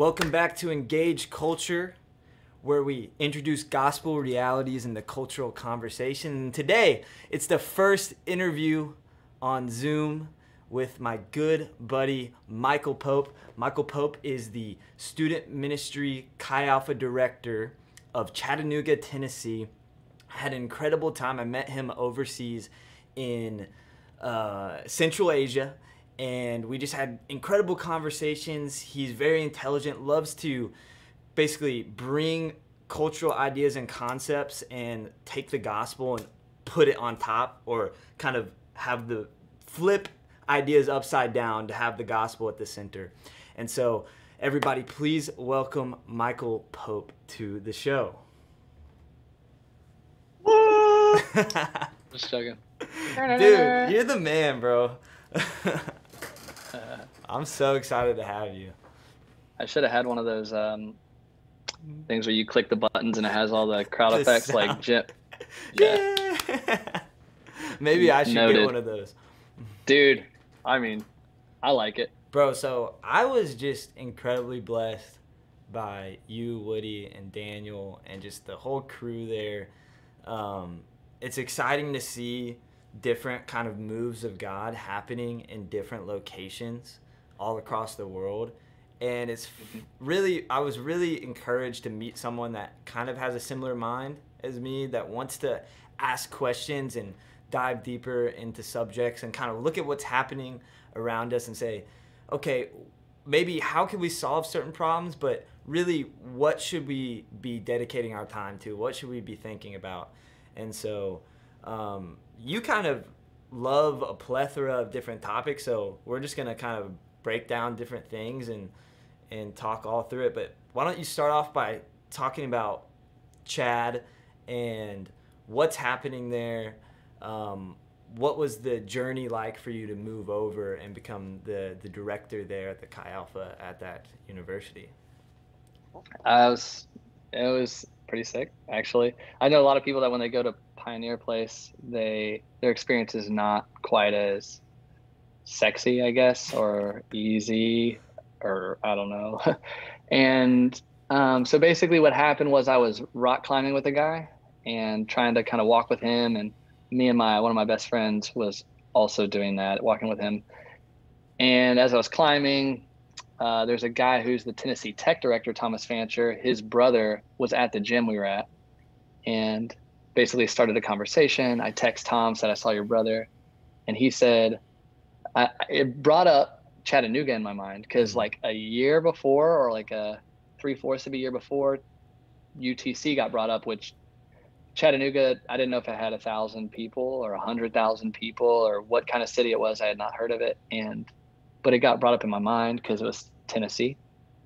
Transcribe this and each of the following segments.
Welcome back to Engage Culture, where we introduce gospel realities in the cultural conversation. And today, it's the first interview on Zoom with my good buddy Michael Pope. Michael Pope is the student ministry Chi Alpha director of Chattanooga, Tennessee. I Had an incredible time. I met him overseas in uh, Central Asia, and we just had incredible conversations. He's very intelligent, loves to basically bring cultural ideas and concepts and take the gospel and put it on top, or kind of have the flip ideas upside down to have the gospel at the center. And so, everybody, please welcome Michael Pope to the show. Just joking. Dude, you're the man, bro. I'm so excited to have you. I should have had one of those um, things where you click the buttons and it has all the crowd The effects, like sound. Jim. Yeah. Maybe I should get one of those. Dude, I mean, I like it. Bro, so I was just incredibly blessed by you, Woody, and Daniel, and just the whole crew there. Um, it's exciting to see different kind of moves of God happening in different locations all across the world. And it's really, I was really encouraged to meet someone that kind of has a similar mind as me, that wants to ask questions and dive deeper into subjects and kind of look at what's happening around us and say, okay, maybe how can we solve certain problems, but really, what should we be dedicating our time to? What should we be thinking about? And so, um, you kind of love a plethora of different topics, so we're just gonna kind of break down different things and and talk all through it. But why don't you start off by talking about Chad and what's happening there? Um, what was the journey like for you to move over and become the, the director there at the Chi Alpha at that university? I was, it was pretty sick, actually. I know a lot of people that when they go to Pioneer Place, they their experience is not quite as sexy, I guess, or easy, or I don't know. and um, so basically, what happened was I was rock climbing with a guy and trying to kind of walk with him, and me and my one of my best friends was also doing that, walking with him. And as I was climbing, uh, there's a guy who's the Tennessee Tech director, Thomas Fancher. His brother was at the gym we were at, and basically started a conversation. I text Tom, said I saw your brother, and he said, I, it brought up Chattanooga in my mind because like a year before, or like a three fourths of a year before, UTC got brought up, which Chattanooga, I didn't know if it had a thousand people or a hundred thousand people or what kind of city it was. I had not heard of it, and but it got brought up in my mind because it was Tennessee.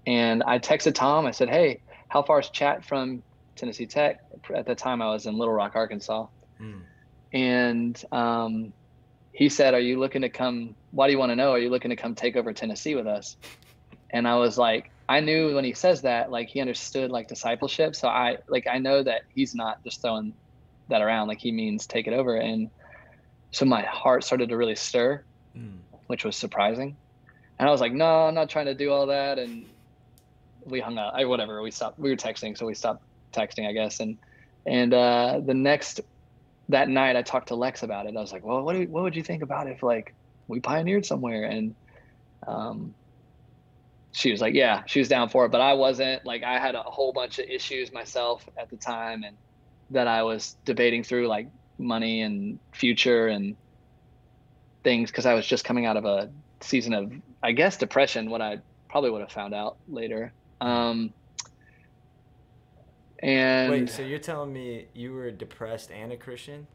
And I texted Tom. I said, "Hey, how far is Chat from Tennessee Tech?" At the time, I was in Little Rock, Arkansas, Mm. and um, he said, "Are you looking to come? Why do you want to know? Are you looking to come take over Tennessee with us?" And I was like, I knew when he says that, like he understood like discipleship. So I like I know that he's not just throwing that around. Like he means take it over. And so my heart started to really stir Mm. which was surprising. And I was like, no, I'm not trying to do all that. And we hung up. I whatever. We stopped. We were texting, so we stopped texting, I guess. And and uh, the next that night, I talked to Lex about it. I was like, well, what do, what would you think about if like we pioneered somewhere? And um, she was like, yeah, she was down for it, but I wasn't. Like, I had a whole bunch of issues myself at the time, and that I was debating through, like money and future and things because I was just coming out of a season of, I guess, depression. What I probably would have found out later. Um, and Wait, so you're telling me you were depressed and a Christian?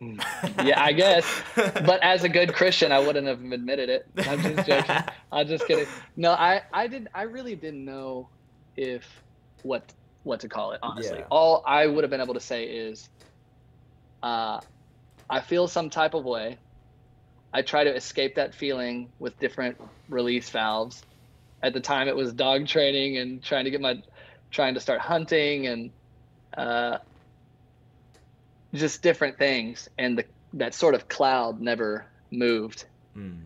yeah, I guess. But as a good Christian, I wouldn't have admitted it. I'm just joking. I'm just kidding. No, I, I did. I really didn't know if what what to call it. Honestly, Yeah. all I would have been able to say is, uh, I feel some type of way. I try to escape that feeling with different release valves. At the time, it was dog training and trying to get my, trying to start hunting and, uh, just different things. And the that sort of cloud never moved. Mm.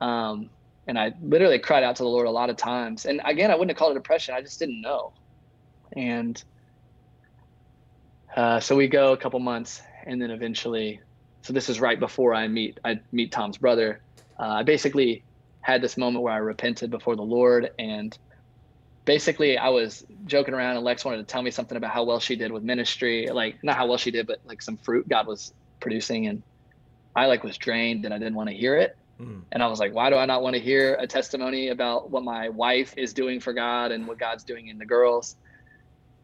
Um, And I literally cried out to the Lord a lot of times. And again, I wouldn't have called it depression. I just didn't know. And uh, so we go a couple months, and then eventually, so this is right before I meet I meet Tom's brother. Uh, I basically had this moment where I repented before the Lord, and basically I was joking around, and Lex wanted to tell me something about how well she did with ministry, like not how well she did, but like some fruit God was producing, and I like was drained, and I didn't want to hear it. Mm. And I was like, why do I not want to hear a testimony about what my wife is doing for God and what God's doing in the girls?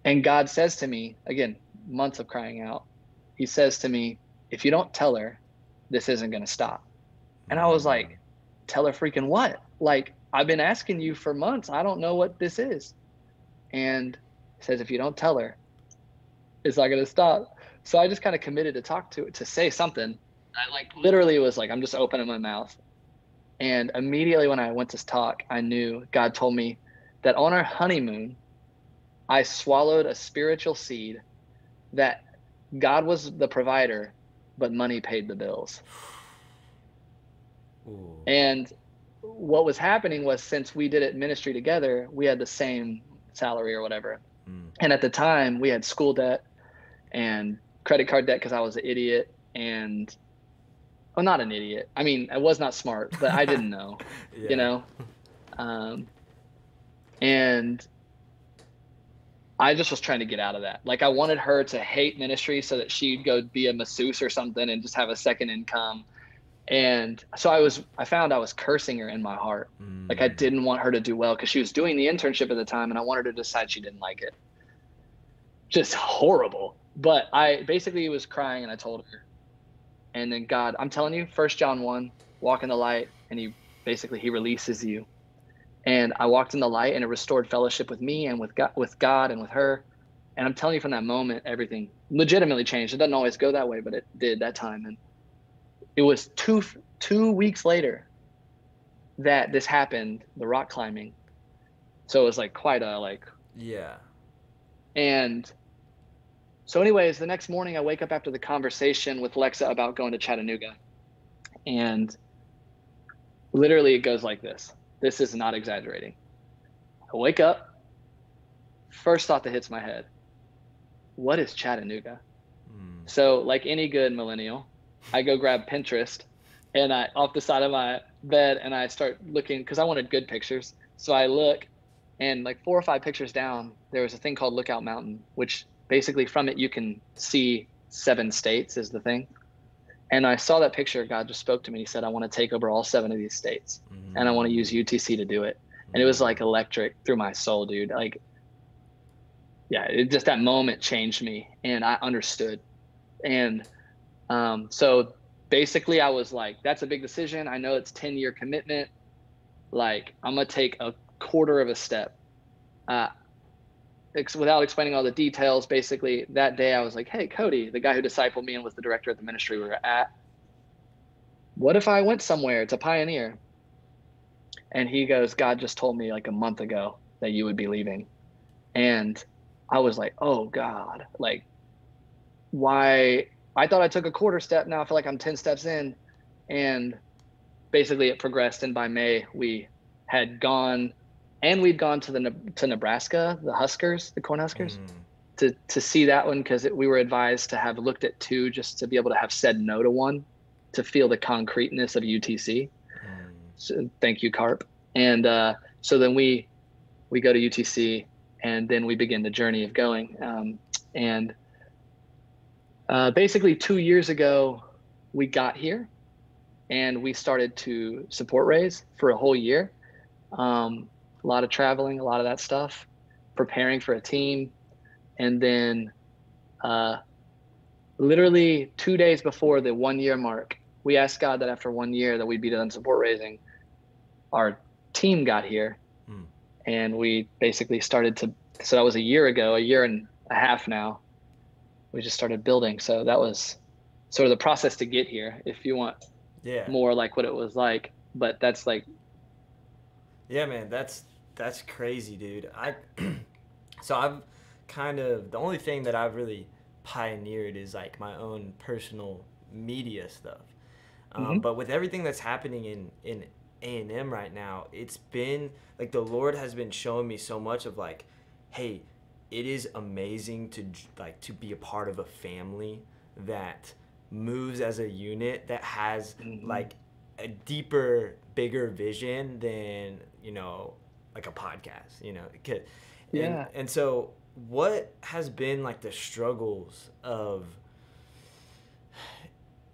And God says to me, again, months of crying out, He says to me, if you don't tell her, this isn't going to stop. And I was like, tell her freaking what? Like, I've been asking you for months. I don't know what this is. And says, if you don't tell her, it's not going to stop. So I just kind of committed to talk to it, to say something. I like literally was like, I'm just opening my mouth. And immediately when I went to talk, I knew God told me that on our honeymoon, I swallowed a spiritual seed that God was the provider, but money paid the bills. Ooh. And what was happening was since we did it ministry together, we had the same salary or whatever. Mm. And at the time, we had school debt and credit card debt because I was an idiot and well, not an idiot. I mean, I was not smart, but I didn't know, yeah. you know. Um, and I just was trying to get out of that. Like I wanted her to hate ministry so that she'd go be a masseuse or something and just have a second income. And so I was, I found I was cursing her in my heart. Mm. Like I didn't want her to do well because she was doing the internship at the time and I wanted her to decide she didn't like it. Just horrible. But I basically was crying and I told her. And then God, I'm telling you, first John 1, walk in the light, and he basically he releases you and I walked in the light and it restored fellowship with me and with God, with God and with her. And I'm telling you from that moment, everything legitimately changed. It doesn't always go that way, but it did that time. And it was two, two weeks later that this happened, the rock climbing. So it was like quite a like, yeah. And so anyways, the next morning I wake up after the conversation with Lexa about going to Chattanooga and literally it goes like this. This is not exaggerating. I wake up, first thought that hits my head what is Chattanooga? Mm. So, like any good millennial, I go grab Pinterest and I off the side of my bed and I start looking because I wanted good pictures. So I look and like four or five pictures down, there was a thing called Lookout Mountain, which basically from it you can see seven states is the thing. And I saw that picture. God just spoke to me. He said, I want to take over all seven of these states mm-hmm. and I want to use UTC to do it. And it was like electric through my soul, dude. Like, yeah, it just that moment changed me and I understood. And um, so basically, I was like, that's a big decision. I know it's 10 year commitment. Like, I'm going to take a quarter of a step. Uh, without explaining all the details, basically that day I was like, "Hey, Cody, the guy who discipled me and was the director of the ministry we were at, what if I went somewhere to pioneer?" And he goes, "God just told me like a month ago that you would be leaving," and I was like, "Oh God, like, why?" I thought I took a quarter step. Now I feel like I'm ten steps in, and basically it progressed. And by May we had gone and we'd gone to the to Nebraska, the Huskers, the Cornhuskers, mm. to to see that one because we were advised to have looked at two just to be able to have said no to one, to feel the concreteness of UTC. Mm. So, thank you, Carp. And uh, so then we we go to UTC, and then we begin the journey of going. Um, and uh, basically, two years ago, we got here, and we started to support raise for a whole year. Um, a lot of traveling, a lot of that stuff, preparing for a team. And then uh, literally two days before the one year mark, we asked God that after one year that we'd be done support raising. Our team got here mm. and we basically started to, so that was a year ago, a year and a half now. We just started building. So that was sort of the process to get here, if you want yeah. more like what it was like. But that's like yeah, man, that's that's crazy, dude. I so I've kind of the only thing that I've really pioneered is like my own personal media stuff. Um, mm-hmm. But with everything that's happening in in A&M right now, it's been like the Lord has been showing me so much of like, hey, it is amazing to like to be a part of a family that moves as a unit that has mm-hmm. like a deeper, bigger vision than you know like a podcast. You know, and, yeah. And so, what has been like the struggles of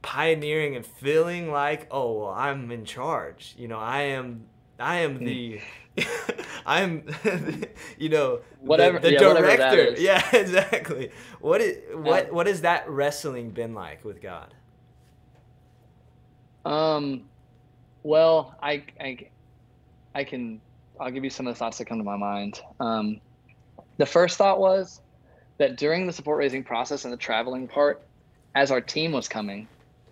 pioneering and feeling like, oh, well, I'm in charge. You know, I am I am the I'm you know whatever the, the yeah, director. Yeah, exactly. What is what what has that wrestling been like with God? Um well, I I I can I'll give you some of the thoughts that come to my mind. Um the first thought was that during the support raising process and the traveling part, as our team was coming,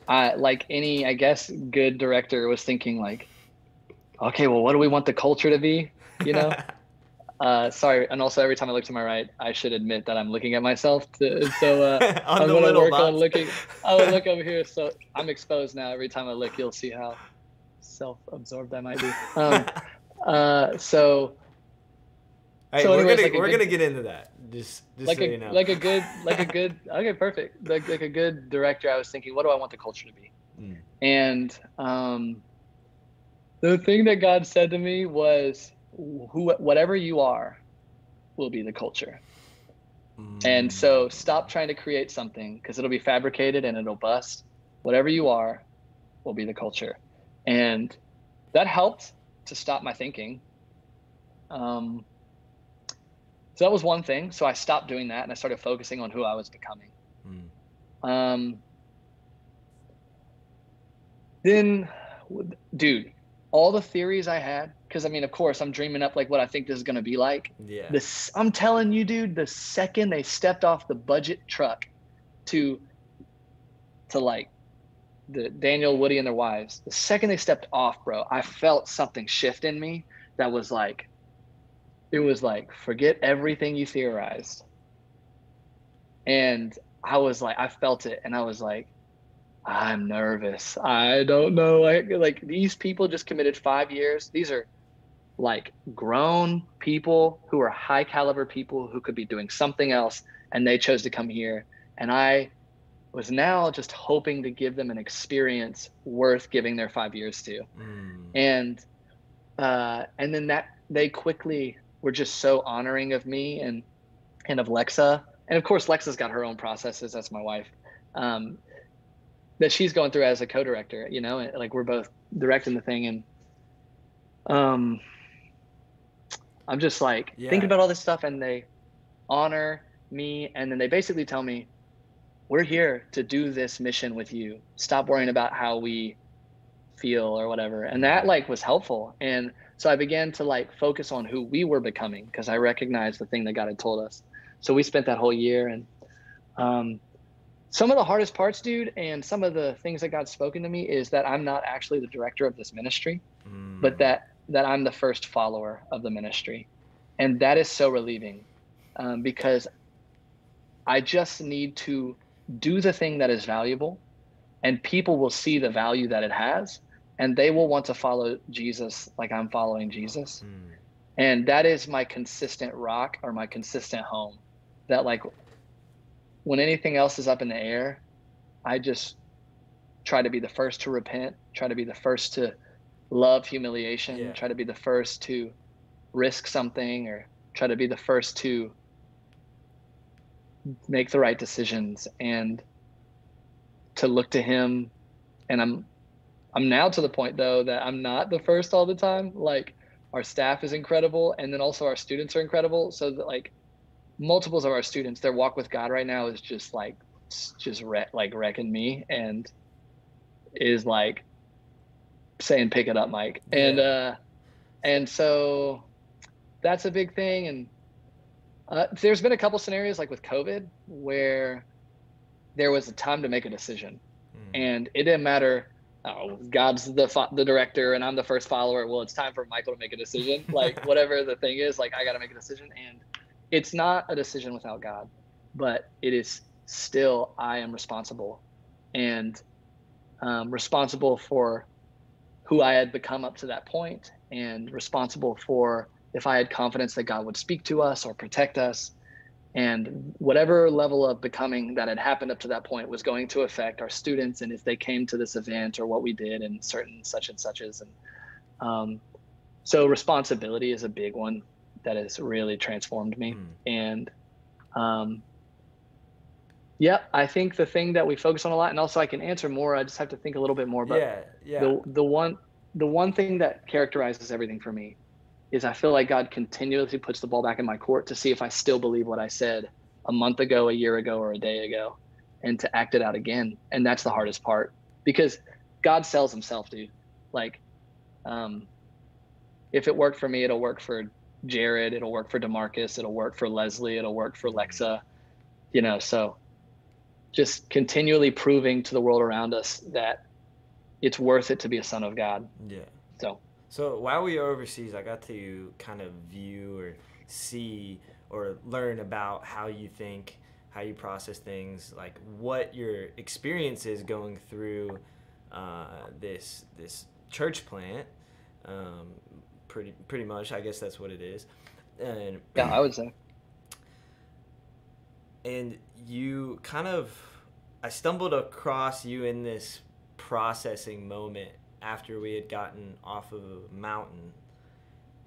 I like any I guess good director was thinking like okay, well, what do we want the culture to be? You know? uh, sorry. And also, every time I look to my right, I should admit that I'm looking at myself. To, so uh, I'm going to work on looking. I will look over here. So I'm exposed now. Every time I look, you'll see how self-absorbed I might be. Um, uh, so. Hey, so we're gonna like we're good, gonna get into that. Just, just like so a you know. like a good like a good okay perfect like like a good director. I was thinking, what do I want the culture to be? Mm. And um, the thing that God said to me was, "Who, whatever you are, will be the culture." Mm. And so, stop trying to create something because it'll be fabricated and it'll bust. Whatever you are, will be the culture, and that helped to stop my thinking. Um, so that was one thing. So I stopped doing that and I started focusing on who I was becoming. Mm. Um, then, dude, all the theories I had, because I mean, of course, I'm dreaming up like what I think this is gonna be like. Yeah. This, I'm telling you, dude, the second they stepped off the budget truck to, to like, the Daniel, Woody, and their wives, the second they stepped off, bro, I felt something shift in me that was like, it was like, forget everything you theorized. And I was like, I felt it, and I was like, I'm nervous. I don't know. Like, like these people just committed five years. These are like grown people who are high caliber people who could be doing something else, and they chose to come here. And I was now just hoping to give them an experience worth giving their five years to. Mm. And uh, and then that they quickly were just so honoring of me and and of Lexa. And of course, Lexa's got her own processes. That's my wife. Um, that she's going through as a co-director you know like we're both directing the thing and um i'm just like yeah. thinking about all this stuff and they honor me and then they basically tell me we're here to do this mission with you. Stop worrying about how we feel or whatever. And that like was helpful. And so i began to like focus on who we were becoming because i recognized the thing that god had told us. So we spent that whole year and um some of the hardest parts, dude, and some of the things that God's spoken to me is that I'm not actually the director of this ministry, mm. but that that I'm the first follower of the ministry, and that is so relieving, um, because I just need to do the thing that is valuable, and people will see the value that it has, and they will want to follow Jesus like I'm following Jesus, mm. and that is my consistent rock or my consistent home. That like when anything else is up in the air, I just try to be the first to repent, try to be the first to love humiliation, yeah. try to be the first to risk something or try to be the first to make the right decisions and to look to him and I'm I'm now to the point though that I'm not the first all the time like our staff is incredible and then also our students are incredible so that like multiples of our students, their walk with God right now is just like, just re- like wrecking me and is like saying, pick it up, Mike. Yeah. And, uh, and so that's a big thing. And, uh, there's been a couple scenarios like with COVID where there was a time to make a decision mm. and it didn't matter oh, God's the the director and I'm the first follower. Well, it's time for Michael to make a decision. Like whatever the thing is, like I got to make a decision. And it's not a decision without God, but it is still I am responsible and um, responsible for who I had become up to that point and responsible for if I had confidence that God would speak to us or protect us. And whatever level of becoming that had happened up to that point was going to affect our students and if they came to this event or what we did and certain such and suches. And um, so responsibility is a big one that has really transformed me. Mm. And um, yeah, I think the thing that we focus on a lot, and also I can answer more. I just have to think a little bit more. But yeah, yeah. The the one the one thing that characterizes everything for me is I feel like God continuously puts the ball back in my court to see if I still believe what I said a month ago, a year ago, or a day ago, and to act it out again. And that's the hardest part because God sells Himself, dude. Like, um, if it worked for me, it'll work for Jared, it'll work for Demarcus, it'll work for Leslie, it'll work for Lexa, you know. So, just continually proving to the world around us that it's worth it to be a son of God. Yeah. So while we were overseas, I got to kind of view or see or learn about how you think, how you process things, like what your experience is going through uh, this this church plant. Um, pretty pretty much, I guess that's what it is. And yeah, I would say. And you kind of, I stumbled across you in this processing moment after we had gotten off of a mountain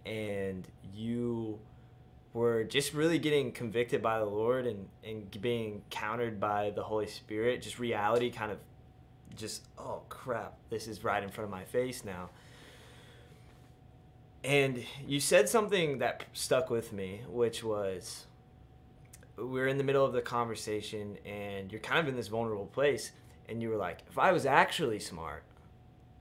and you were just really getting convicted by the Lord and, and being countered by the Holy Spirit, just reality kind of just, oh crap, this is right in front of my face now. And you said something that stuck with me, which was we are in the middle of the conversation and you're kind of in this vulnerable place. And you were like, if I was actually smart,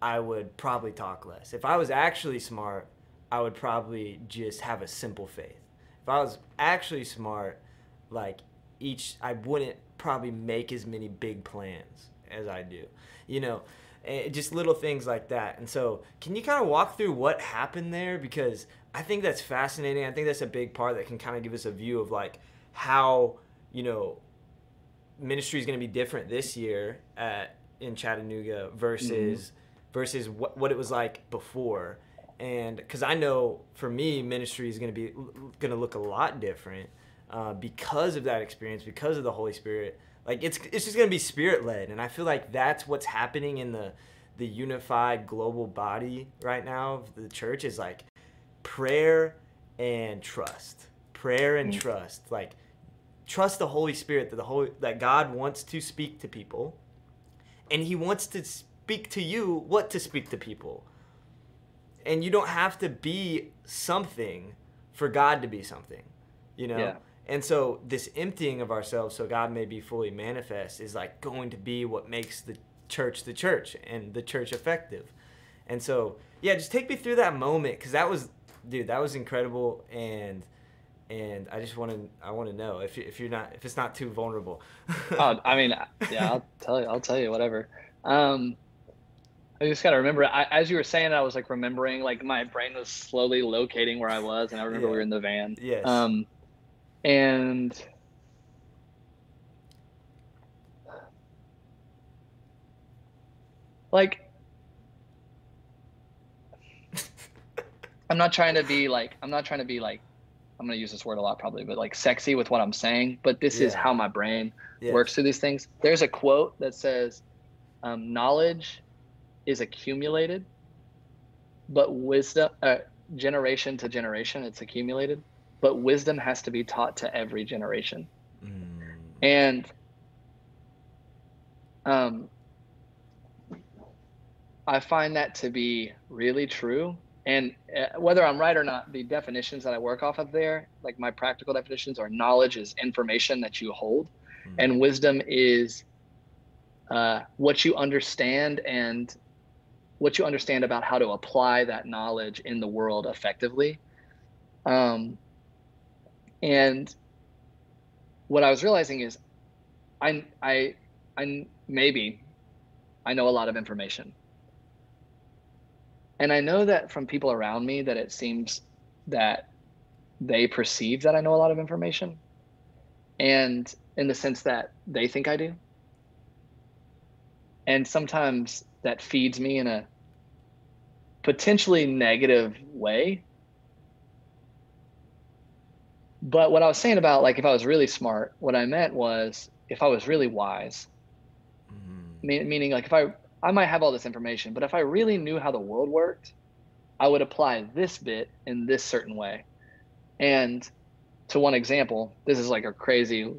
I would probably talk less. If I was actually smart, I would probably just have a simple faith. If I was actually smart, like each, I wouldn't probably make as many big plans as I do, you know, just little things like that. And so, can you kind of walk through what happened there? Because I think that's fascinating. I think that's a big part that can kind of give us a view of like how, you know, ministry is going to be different this year at in Chattanooga versus. Mm-hmm versus what, what it was like before. And because i know for me ministry is going to be going to look a lot different uh, because of that experience because of the holy spirit. Like it's it's just going to be spirit led and i feel like that's what's happening in the the unified global body right now of the church is like prayer and trust. Prayer and mm-hmm. trust. Like trust the holy spirit that the holy that god wants to speak to people and he wants to speak to you what to speak to people. And you don't have to be something for God to be something, you know? Yeah. And so this emptying of ourselves so God may be fully manifest is like going to be what makes the church the church and the church effective. And so, yeah, just take me through that moment cuz that was dude, that was incredible and and I just want to I want to know if you, if you're not if it's not too vulnerable. oh, I mean, yeah, I'll tell you I'll tell you whatever. Um I just gotta remember. I, as you were saying, I was like remembering, like my brain was slowly locating where I was, and I remember yeah. we were in the van. Yes. Um, and like, I'm not trying to be like, I'm not trying to be like, I'm gonna use this word a lot probably, but like sexy with what I'm saying. But this yeah. is how my brain yeah. works through these things. There's a quote that says, um, "Knowledge." Is accumulated, but wisdom, uh, generation to generation, it's accumulated, but wisdom has to be taught to every generation. Mm. And um, I find that to be really true. And uh, whether I'm right or not, the definitions that I work off of there, like my practical definitions, are knowledge is information that you hold, mm. and wisdom is uh, what you understand and what you understand about how to apply that knowledge in the world effectively. Um, and what I was realizing is, I I I maybe I know a lot of information, and I know that from people around me that it seems that they perceive that I know a lot of information, and in the sense that they think I do. And sometimes that feeds me in a potentially negative way. But what I was saying about like if I was really smart, what I meant was if I was really wise, mm-hmm. meaning like if I I might have all this information, but if I really knew how the world worked, I would apply this bit in this certain way. And to one example, this is like a crazy,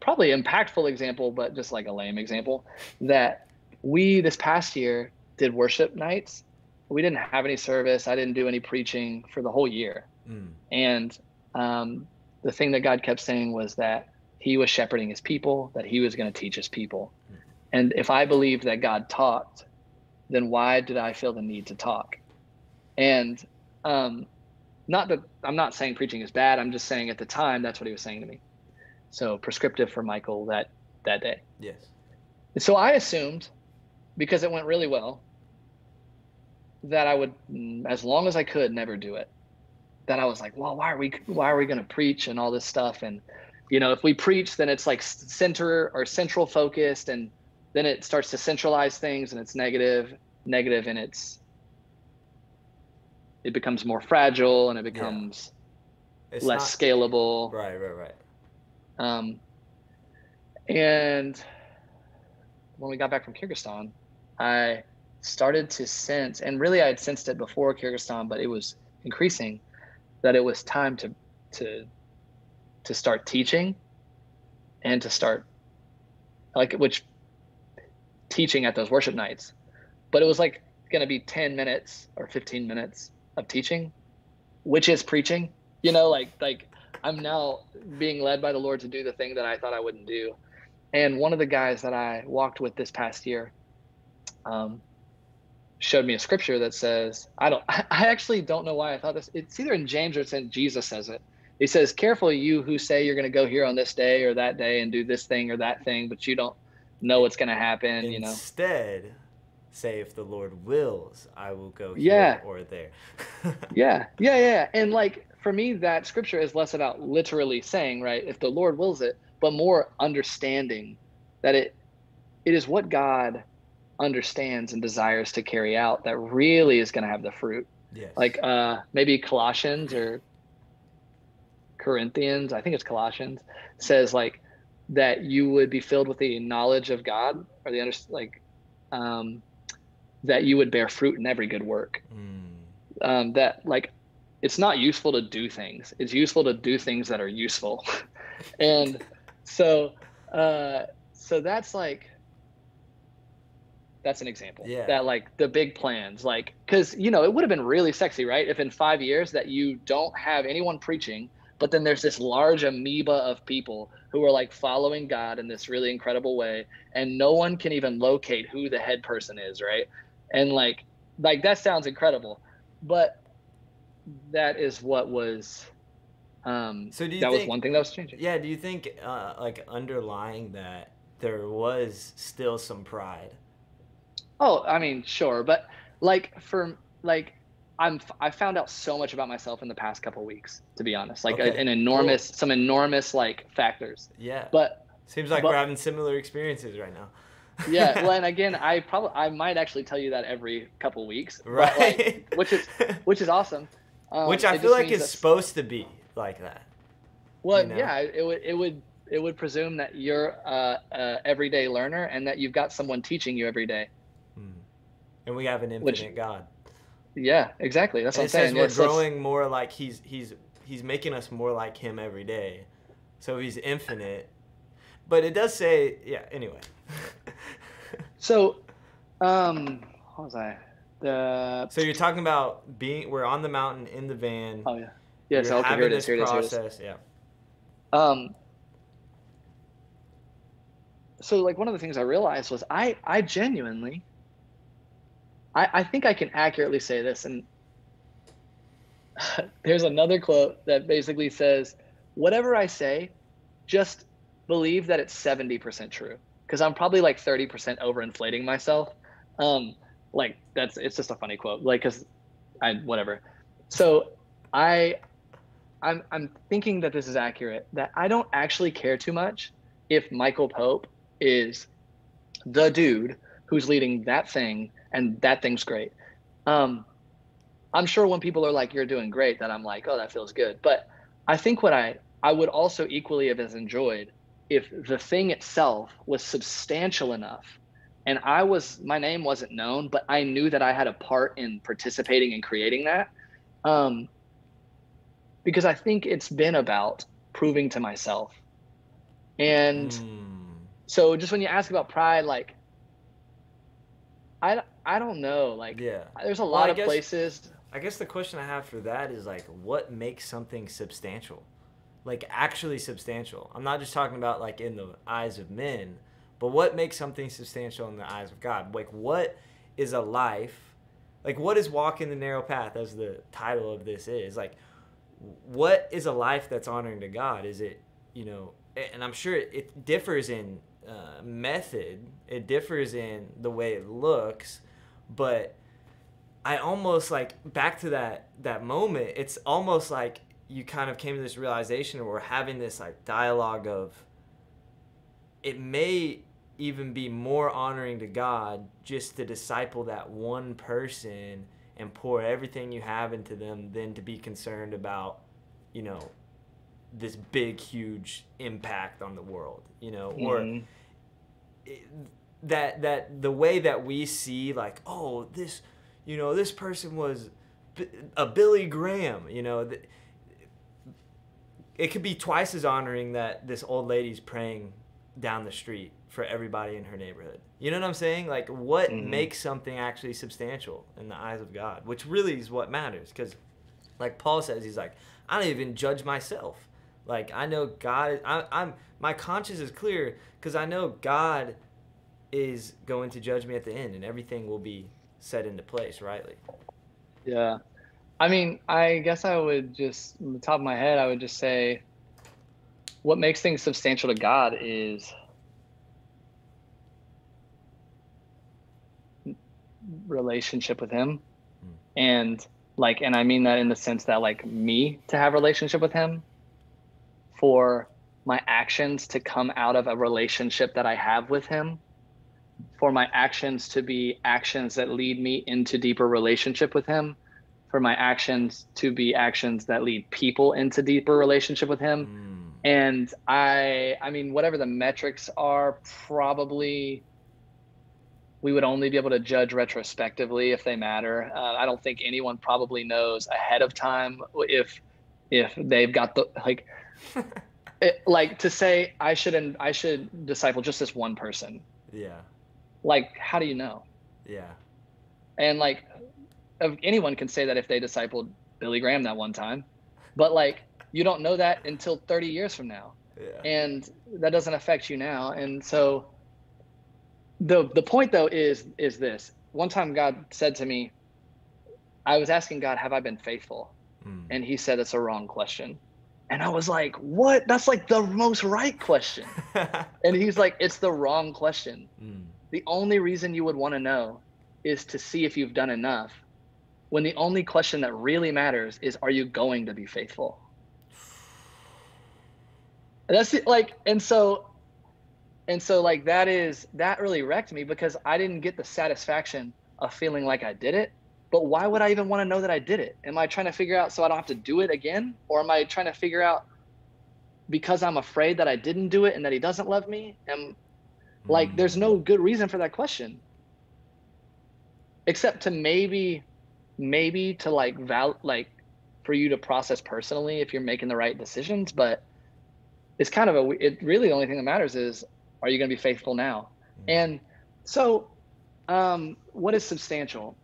probably impactful example, but just like a lame example that we this past year did worship nights. We didn't have any service. I didn't do any preaching for the whole year. Mm. And um, the thing that God kept saying was that He was shepherding His people, that He was going to teach His people. Mm. And if I believed that God talked, then why did I feel the need to talk? And um, not that I'm not saying preaching is bad. I'm just saying at the time that's what He was saying to me. So prescriptive for Michael that that day. Yes. so I assumed because it went really well that I would, mm, as long as I could, never do it. That I was like, well, why are we, why are we going to preach and all this stuff? And, you know, if we preach, then it's like center or central focused, and then it starts to centralize things, and it's negative, negative, and it's, it becomes more fragile, and it becomes yeah. less not, scalable. Right, right, right. Um, and when we got back from Kyrgyzstan, I started to sense, and really I had sensed it before Kyrgyzstan, but it was increasing, that it was time to to to start teaching and to start like which teaching at those worship nights. But it was like gonna be 10 minutes or 15 minutes of teaching, which is preaching. You know, like like I'm now being led by the Lord to do the thing that I thought I wouldn't do. And one of the guys that I walked with this past year, um, showed me a scripture that says, I don't, I actually don't know why I thought this. It's either in James or it's in Jesus says it. He says, Careful, you who say you're going to go here on this day or that day and do this thing or that thing, but you don't know what's going to happen. Instead, you know, instead, say, if the Lord wills, I will go here or there. yeah, yeah, yeah. And like for me, that scripture is less about literally saying, right, if the Lord wills it, but more understanding that it it is what God understands and desires to carry out that really is going to have the fruit. Yes. Like uh, maybe Colossians or Corinthians, I think it's Colossians, says like that you would be filled with the knowledge of God or the under like um, that you would bear fruit in every good work. Mm. Um, that like it's not useful to do things; it's useful to do things that are useful. and so, uh, so that's like that's an example. Yeah. That like the big plans, like, because you know it would have been really sexy, right? If in five years that you don't have anyone preaching, but then there's this large amoeba of people who are like following God in this really incredible way, and no one can even locate who the head person is, right? And like, like that sounds incredible, but that is what was. Um, so do you that think, was one thing that was changing. Yeah. Do you think uh, like underlying that there was still some pride? Oh, I mean, sure, but like for like I'm I found out so much about myself in the past couple weeks, to be honest. Like okay. a, an enormous, cool. some enormous like factors. Yeah. But seems like but, we're having similar experiences right now. yeah. Well, and again, I probably I might actually tell you that every couple weeks. Right. Like, which is which is awesome. Um, which I feel like is supposed to be like that. Well, you know? yeah, it would it would it would presume that you're a, a everyday learner and that you've got someone teaching you every day and we have an infinite Which, God. Yeah, exactly. That's and what I'm saying. We're growing more like he's he's he's making us more like him every day. So he's infinite. But it does say, yeah. Anyway. so, um, what was I? The. So you're talking about being we're on the mountain in the van. Oh yeah. Yeah. So okay, here it is. Here it is. Process, yeah. Um. So like one of the things I realized was I I genuinely I, I think I can accurately say this. And there's another quote that basically says, whatever I say, just believe that it's 70% true. Cause I'm probably like 30% overinflating myself. Um, like that's, it's just a funny quote. Like, cause I, whatever. So I, I'm, I'm thinking that this is accurate, that I don't actually care too much if Michael Pope is the dude who's leading that thing and that thing's great. Um, I'm sure when people are like, "You're doing great," that I'm like, "Oh, that feels good." But I think what I I would also equally have as enjoyed if the thing itself was substantial enough and I was my name wasn't known, but I knew that I had a part in participating and creating that. Um, because I think it's been about proving to myself. And mm. so just when you ask about pride, like I I don't know, like yeah, there's a lot well, of guess, places. I guess the question I have for that is like, what makes something substantial? Like actually substantial. I'm not just talking about like in the eyes of men, but what makes something substantial in the eyes of God? Like, what is a life? Like, what is walking the narrow path, as the title of this is? Like, what is a life that's honoring to God? Is it, you know, and I'm sure it differs in uh, method, it differs in the way it looks, but I almost like back to that that moment. It's almost like you kind of came to this realization, or we're having this like dialogue of it may even be more honoring to God just to disciple that one person and pour everything you have into them than to be concerned about, you know, this big, huge impact on the world, you know, mm-hmm. or that that the way that we see like, oh, this, you know, this person was a Billy Graham, you know, it could be twice as honoring that this old lady's praying down the street for everybody in her neighborhood. You know what I'm saying? Like, what mm-hmm. makes something actually substantial in the eyes of God, which really is what matters. Because, like Paul says, he's like, I don't even judge myself. Like, I know God. I, I'm my conscience is clear because I know God is going to judge me at the end, and everything will be set into place rightly. Yeah, I mean, I guess I would just, on the top of my head, I would just say what makes things substantial to God is relationship with him mm. and like and i mean that in the sense that like me to have relationship with him for my actions to come out of a relationship that i have with him for my actions to be actions that lead me into deeper relationship with him for my actions to be actions that lead people into deeper relationship with him. Mm and i i mean whatever the metrics are probably we would only be able to judge retrospectively if they matter. Uh, i don't think anyone probably knows ahead of time if if they've got the like it, like to say i should i should disciple just this one person. Yeah like how do you know? Yeah. And like anyone can say that if they discipled billy graham that one time but like you don't know that until 30 years from now. Yeah. and that doesn't affect you now. And so the the point though is is this. One time god said to me i was asking god have i been faithful? Mm. and he said it's a wrong question. And i was like what? That's like the most right question. And he's like it's the wrong question. Mm. The only reason you would want to know is to see if you've done enough when the only question that really matters is are you going to be faithful that's it, like, and so, and so like that is that really wrecked me because I didn't get the satisfaction of feeling like I did it. But why would I even want to know that I did it? Am I trying to figure out so I don't have to do it again, or am I trying to figure out because I'm afraid that I didn't do it and that he doesn't love me? And like, mm. there's no good reason for that question, except to maybe, maybe to like val like for you to process personally if you're making the right decisions, but it's kind of a it really the only thing that matters is are you going to be faithful now mm-hmm. and so um, what is substantial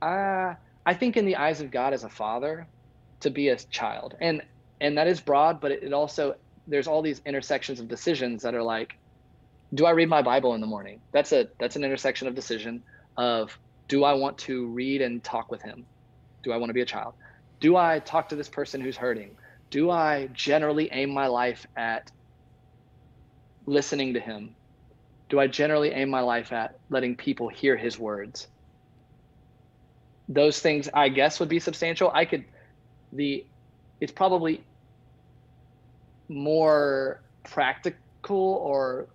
uh, i think in the eyes of god as a father to be a child and and that is broad but it, it also there's all these intersections of decisions that are like do i read my bible in the morning that's a that's an intersection of decision of do i want to read and talk with him do i want to be a child do i talk to this person who's hurting do I generally aim my life at listening to him? Do I generally aim my life at letting people hear his words? Those things, I guess, would be substantial. I could, the, it's probably more practical or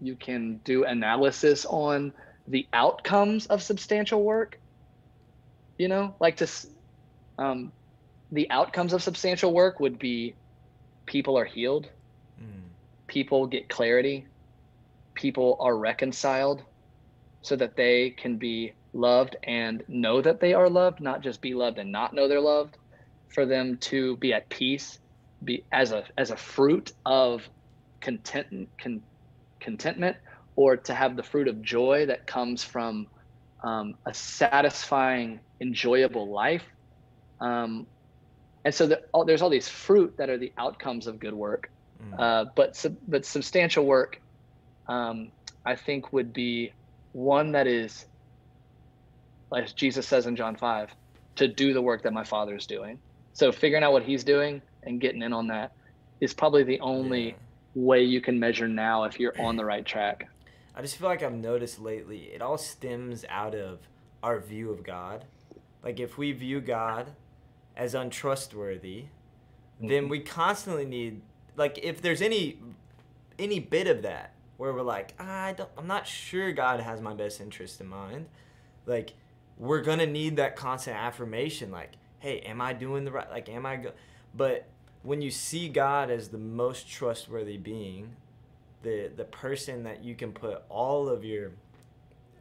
you can do analysis on the outcomes of substantial work. You know, like to um, the outcomes of substantial work would be people are healed, mm. people get clarity, people are reconciled so that they can be loved and know that they are loved, not just be loved and not know they're loved, for them to be at peace, be as a as a fruit of content con, contentment or to have the fruit of joy that comes from um, a satisfying, enjoyable life. Um, and so the, all, there's all these fruit that are the outcomes of good work. Mm. Uh, but but substantial work, um, I think, would be one that is, like Jesus says in John five, to do the work that my Father is doing. So figuring out what He's doing and getting in on that is probably the only yeah. Way you can measure now if you're on the right track. I just feel like I've noticed lately it all stems out of our view of God. Like if we view God as untrustworthy, mm-hmm. then we constantly need like if there's any any bit of that where we're like, I don't I'm not sure God has my best interest in mind, like we're going to need that constant affirmation like, hey, am I doing the right like am I go but when you see God as the most trustworthy being, the the person that you can put all of your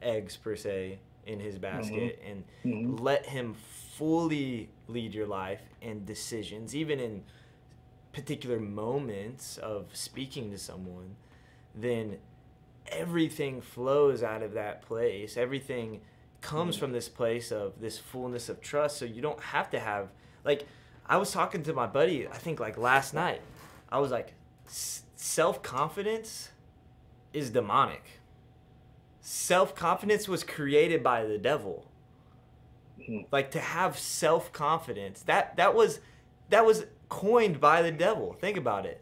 eggs per se in his basket mm-hmm. and mm-hmm. let him fully lead your life and decisions even in particular moments of speaking to someone then everything flows out of that place everything comes mm-hmm. from this place of this fullness of trust so you don't have to have like i was talking to my buddy i think like last night i was like self confidence is demonic. Self confidence was created by the devil. Hmm. Like to have self confidence, that that was that was coined by the devil. Think about it.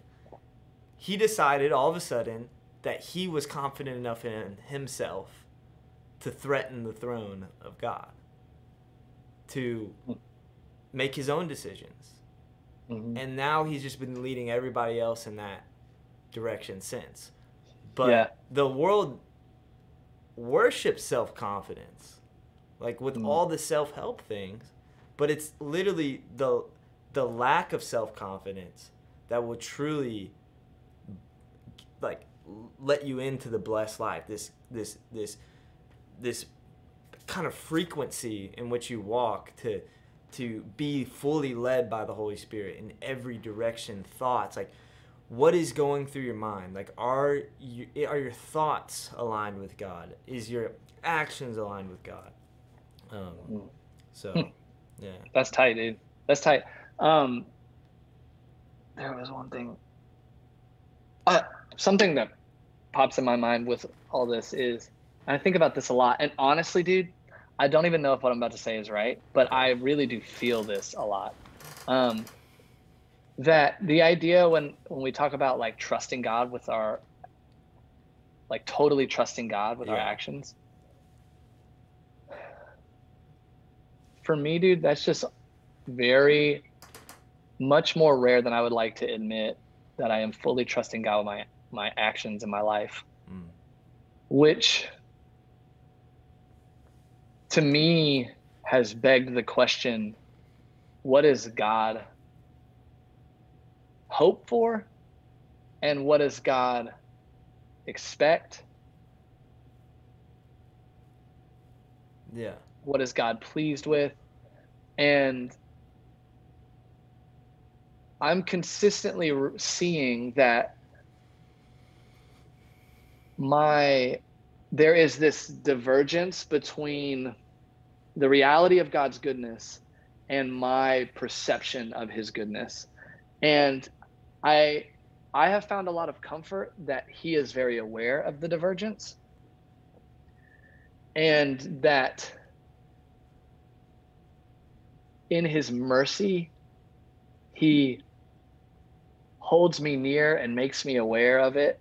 He decided all of a sudden that he was confident enough in himself to threaten the throne of God, to hmm. Make his own decisions. Mm-hmm. And now he's just been leading everybody else in that direction since. But yeah. the world worships self confidence, like with mm. all the self help things. But it's literally the the lack of self confidence that will truly like let you into the blessed life. This this this this kind of frequency in which you walk to to be fully led by the Holy Spirit in every direction, thoughts like what is going through your mind? Like are you are your thoughts aligned with god? Is your actions aligned with god? Um, hmm. so hmm. yeah. That's tight dude. That's tight. Um there was one thing. Uh, something that pops in my mind with all this is i think about this a lot and honestly dude i don't even know if what i'm about to say is right but i really do feel this a lot um that the idea when when we talk about like trusting God with our like totally trusting God with yeah. our actions. For me, dude, that's just very much more rare than I would like to admit that I am fully trusting God with my my actions in my life. Mm. Which to me has begged the question what is God hope for and what does God expect? Yeah. What is God pleased with? And I'm consistently seeing that my there is this divergence between the reality of God's goodness and my perception of his goodness. And I I have found a lot of comfort that he is very aware of the divergence and that in his mercy he holds me near and makes me aware of it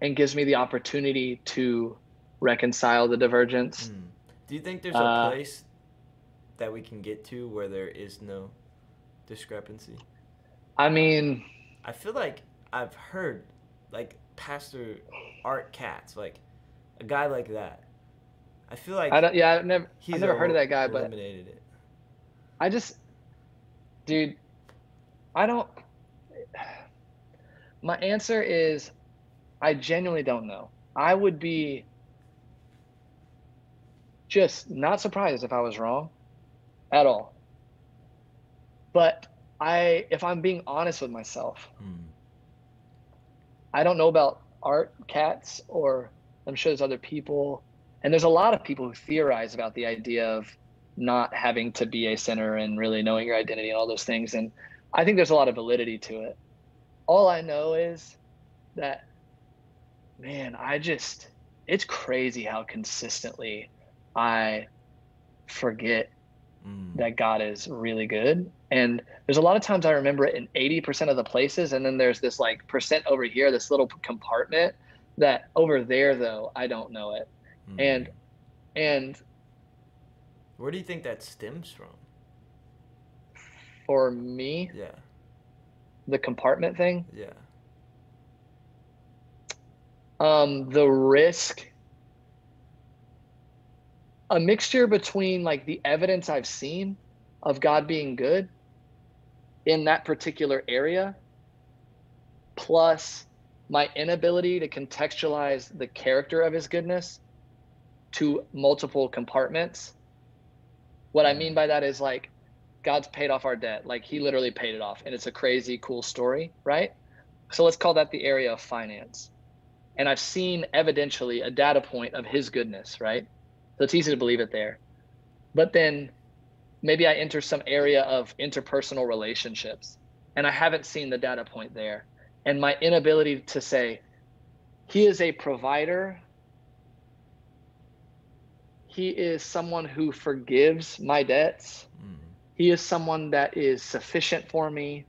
and gives me the opportunity to reconcile the divergence. Mm. Do you think there's a uh, place that we can get to where there is no discrepancy? I mean, I feel like I've heard like Pastor Art Katz, like a guy like that. I feel like I don't. Yeah, I've never. he's I've never heard of that guy, but eliminated it. I just, dude, I don't. My answer is, I genuinely don't know. I would be just not surprised if I was wrong at all. But I, if I'm being honest with myself, Hmm. I don't know about Art Katz, or I'm sure there's other people, and there's a lot of people who theorize about the idea of not having to be a sinner and really knowing your identity and all those things. And I think there's a lot of validity to it. All I know is that, man, I just, it's crazy how consistently I forget Mm. that God is really good. And there's a lot of times I remember it in 80% of the places. And then there's this like percent over here, this little compartment that over there, though, I don't know it. Mm. And, and where do you think that stems from? for me, Yeah, the compartment thing, yeah. um, the risk, a mixture between like the evidence I've seen of God being good in that particular area, plus my inability to contextualize the character of his goodness to multiple compartments. What I mean by that is like God's paid off our debt. Like he literally paid it off. And it's a crazy cool story, right? So let's call that the area of finance. And I've seen evidentially a data point of his goodness, right? So it's easy to believe it there. But then maybe I enter some area of interpersonal relationships and I haven't seen the data point there. And my inability to say, he is a provider, he is someone who forgives my debts, Mm. he is someone that is sufficient for me.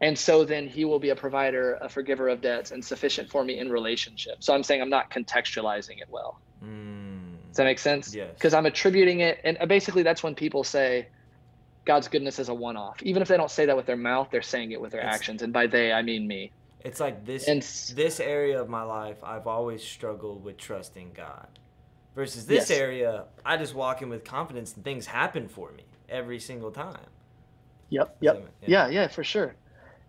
And so then he will be a provider, a forgiver of debts, and sufficient for me in relationship. So I'm saying I'm not contextualizing it well. Mm. Does that make sense? Yes. Because I'm attributing it, and uh, basically that's when people say God's goodness is a one-off. Even if they don't say that with their mouth, they're saying it with their It's- actions, and by they I mean me. It's like this And this area of my life I've always struggled with trusting God. Versus this Yes. area, I just walk in with confidence and things happen for me every single time. Yep, yep, make- yeah, yeah, for sure.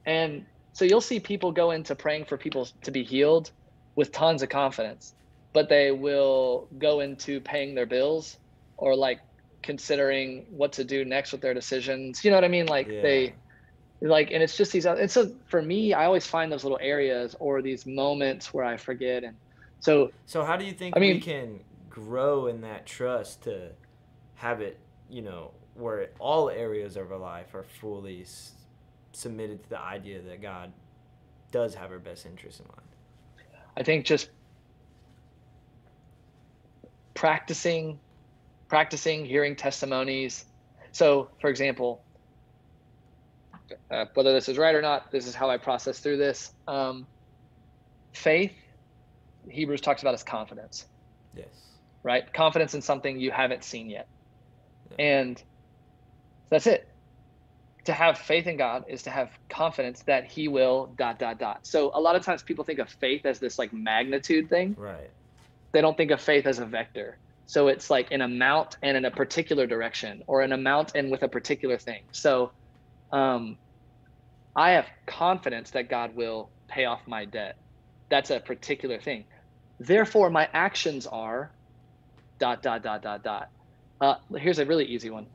And so you'll see people go into praying for people to be healed with tons of confidence, but they will go into paying their bills or like considering what to do next with their decisions. You know what I mean? Like Yeah. they like and it's just these and so for me i always find those little areas or these moments where i forget and so So how do you think I we mean- can grow in that trust to have it, you know, where all areas of our life are fully s- submitted to the idea that God does have our best interest in mind? i think just practicing practicing hearing testimonies so for example uh, whether this is right or not this is how i process through this um, faith hebrews talks about as confidence Yes. right? Confidence in something you haven't seen yet. Yeah. And that's it. To have faith in God is to have confidence that He will dot dot dot. So a lot of times people think of faith as this like magnitude thing. Right. They don't think of faith as a vector. So it's like an amount and in a particular direction, or an amount and with a particular thing. So um, I have confidence that God will pay off my debt. That's a particular thing. Therefore, my actions are dot dot dot dot dot. Uh, here's a really easy one.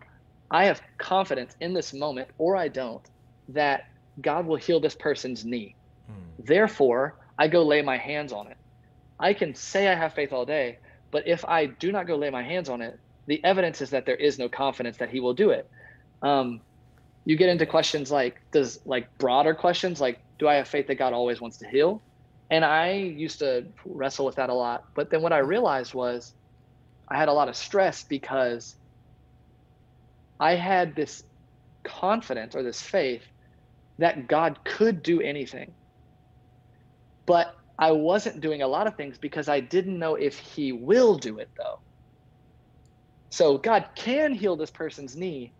I have confidence in this moment, or I don't, that God will heal this person's knee. Mm. Therefore, I go lay my hands on it. I can say I have faith all day, but if I do not go lay my hands on it, the evidence is that there is no confidence that He will do it. Um, you get into questions like, does like broader questions like, do I have faith that God always wants to heal? And I used to wrestle with that a lot. But then what I realized was I had a lot of stress because I had this confidence or this faith that God could do anything. But I wasn't doing a lot of things because I didn't know if He will do it, though. So God can heal this person's knee.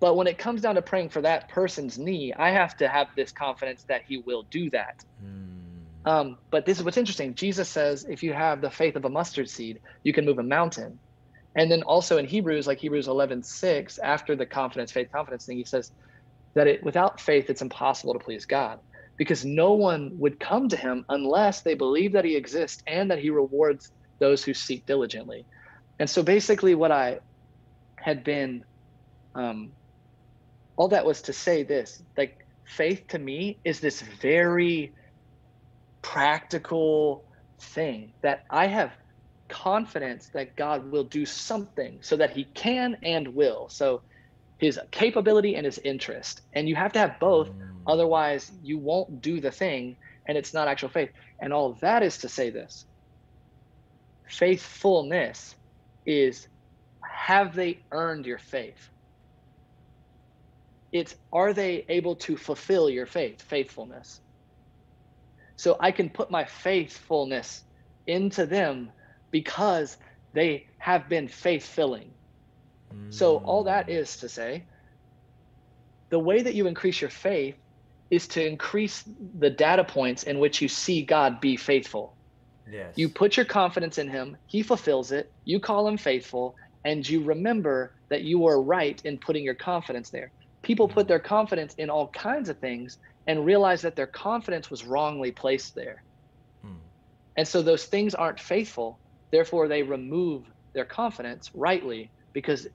But when it comes down to praying for that person's knee, I have to have this confidence that He will do that. Mm. Um, but this is what's interesting. Jesus says, if you have the faith of a mustard seed, you can move a mountain. And then also in Hebrews, like Hebrews 11, 6, after the confidence, faith, confidence thing, he says that it without faith, it's impossible to please God because no one would come to him unless they believe that he exists and that he rewards those who seek diligently. And so basically, what I had been, um, all that was to say this like, faith to me is this very practical thing that I have confidence that God will do something so that he can and will. So his capability and his interest. And you have to have both. Mm. Otherwise, you won't do the thing and it's not actual faith. And all that is to say this faithfulness is have they earned your faith? It's are they able to fulfill your faith, faithfulness? So I can put my faithfulness into them because they have been faith filling. Mm. So all that is to say, the way that you increase your faith is to increase the data points in which you see God be faithful. Yes. You put your confidence in him, he fulfills it, you call him faithful, and you remember that you are right in putting your confidence there. People put their confidence in all kinds of things and realize that their confidence was wrongly placed there. Hmm. And so those things aren't faithful. Therefore, they remove their confidence rightly because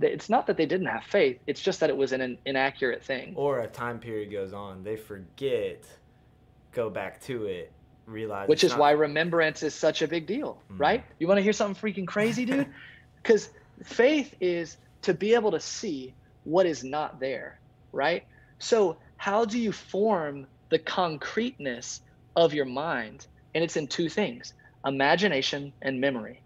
it's not that they didn't have faith, it's just that it was an inaccurate thing. Or a time period goes on, they forget, go back to it, realize. Which is not... why remembrance is such a big deal, hmm. right? You want to hear something freaking crazy, dude? Because faith is to be able to see what is not there, right? So how do you form the concreteness of your mind? And it's in two things imagination and memory,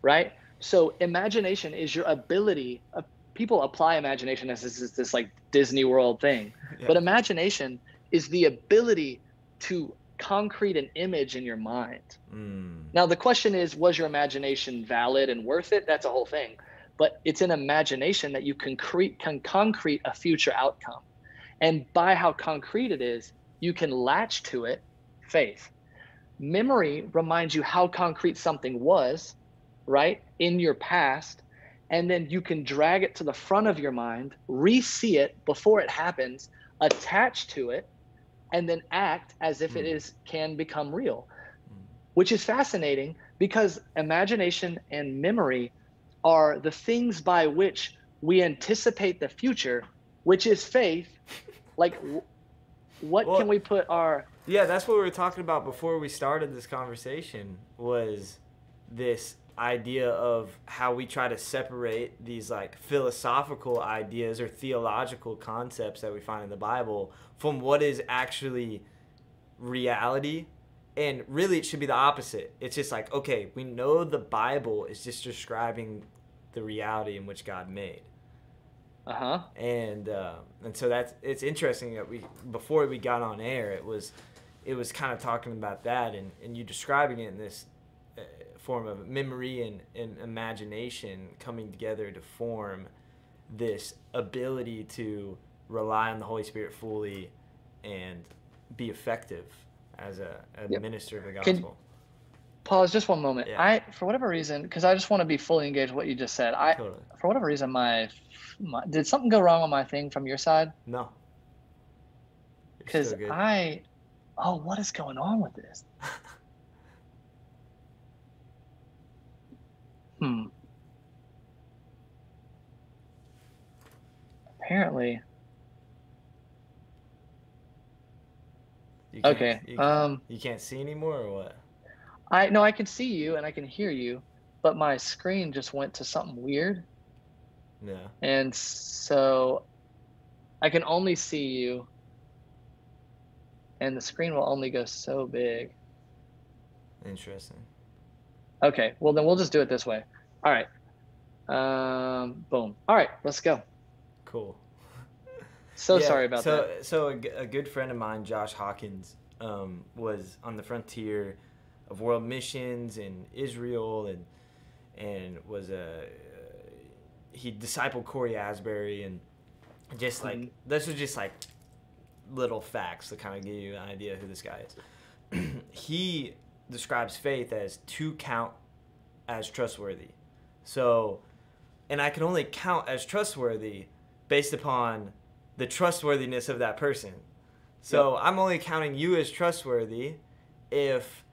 right? So, imagination is your ability. Of, people apply imagination as this, this, this like Disney World thing, yeah. but imagination is the ability to concrete an image in your mind. Mm. Now, the question is, was your imagination valid and worth it? That's a whole thing. But it's an imagination that you concrete, can concrete a future outcome. And by how concrete it is, you can latch to it faith. Memory reminds you how concrete something was, right, in your past. And then you can drag it to the front of your mind, re see it before it happens, attach to it, and then act as if mm. it hmm. can become real, mm. which is fascinating because imagination and memory are the things by which we anticipate the future, which is faith like what well, can we put our yeah that's what we were talking about before we started this conversation was this idea of how we try to separate these like philosophical ideas or theological concepts that we find in the bible from what is actually reality. And really it should be the opposite. It's just like okay we know the bible is just describing the reality in which god made. Uh huh. And uh, and so that's it's interesting that we before we got on air, it was it was kind of talking about that and, and you describing it in this form of memory and, and imagination coming together to form this ability to rely on the Holy Spirit fully and be effective as a, a yep. minister of the gospel. Can, pause just one moment. Yeah. I, for whatever reason, because I just want to be fully engaged with what you just said. I, totally. for whatever reason, my, my, did something go wrong on my thing from your side? No. Because I, oh, what is going on with this? hmm. Apparently. You okay. You um. You can't see anymore, or what? I no, I can see you and I can hear you, but my screen just went to something weird. Yeah. And so I can only see you and the screen will only go so big. Interesting. Okay, well then we'll just do it this way. All right. Um, boom. All right, let's go. Cool. So yeah, sorry about so, that. So a, a good friend of mine, Josh Hawkins, um, was on the frontier of world missions in Israel and and was a uh, he discipled Cory Asbury and just like mm-hmm. this was just like little facts to kind of give you an idea who this guy is. he describes faith as to count as trustworthy. So, and I can only count as trustworthy based upon the trustworthiness of that person. So yep. I'm only counting you as trustworthy if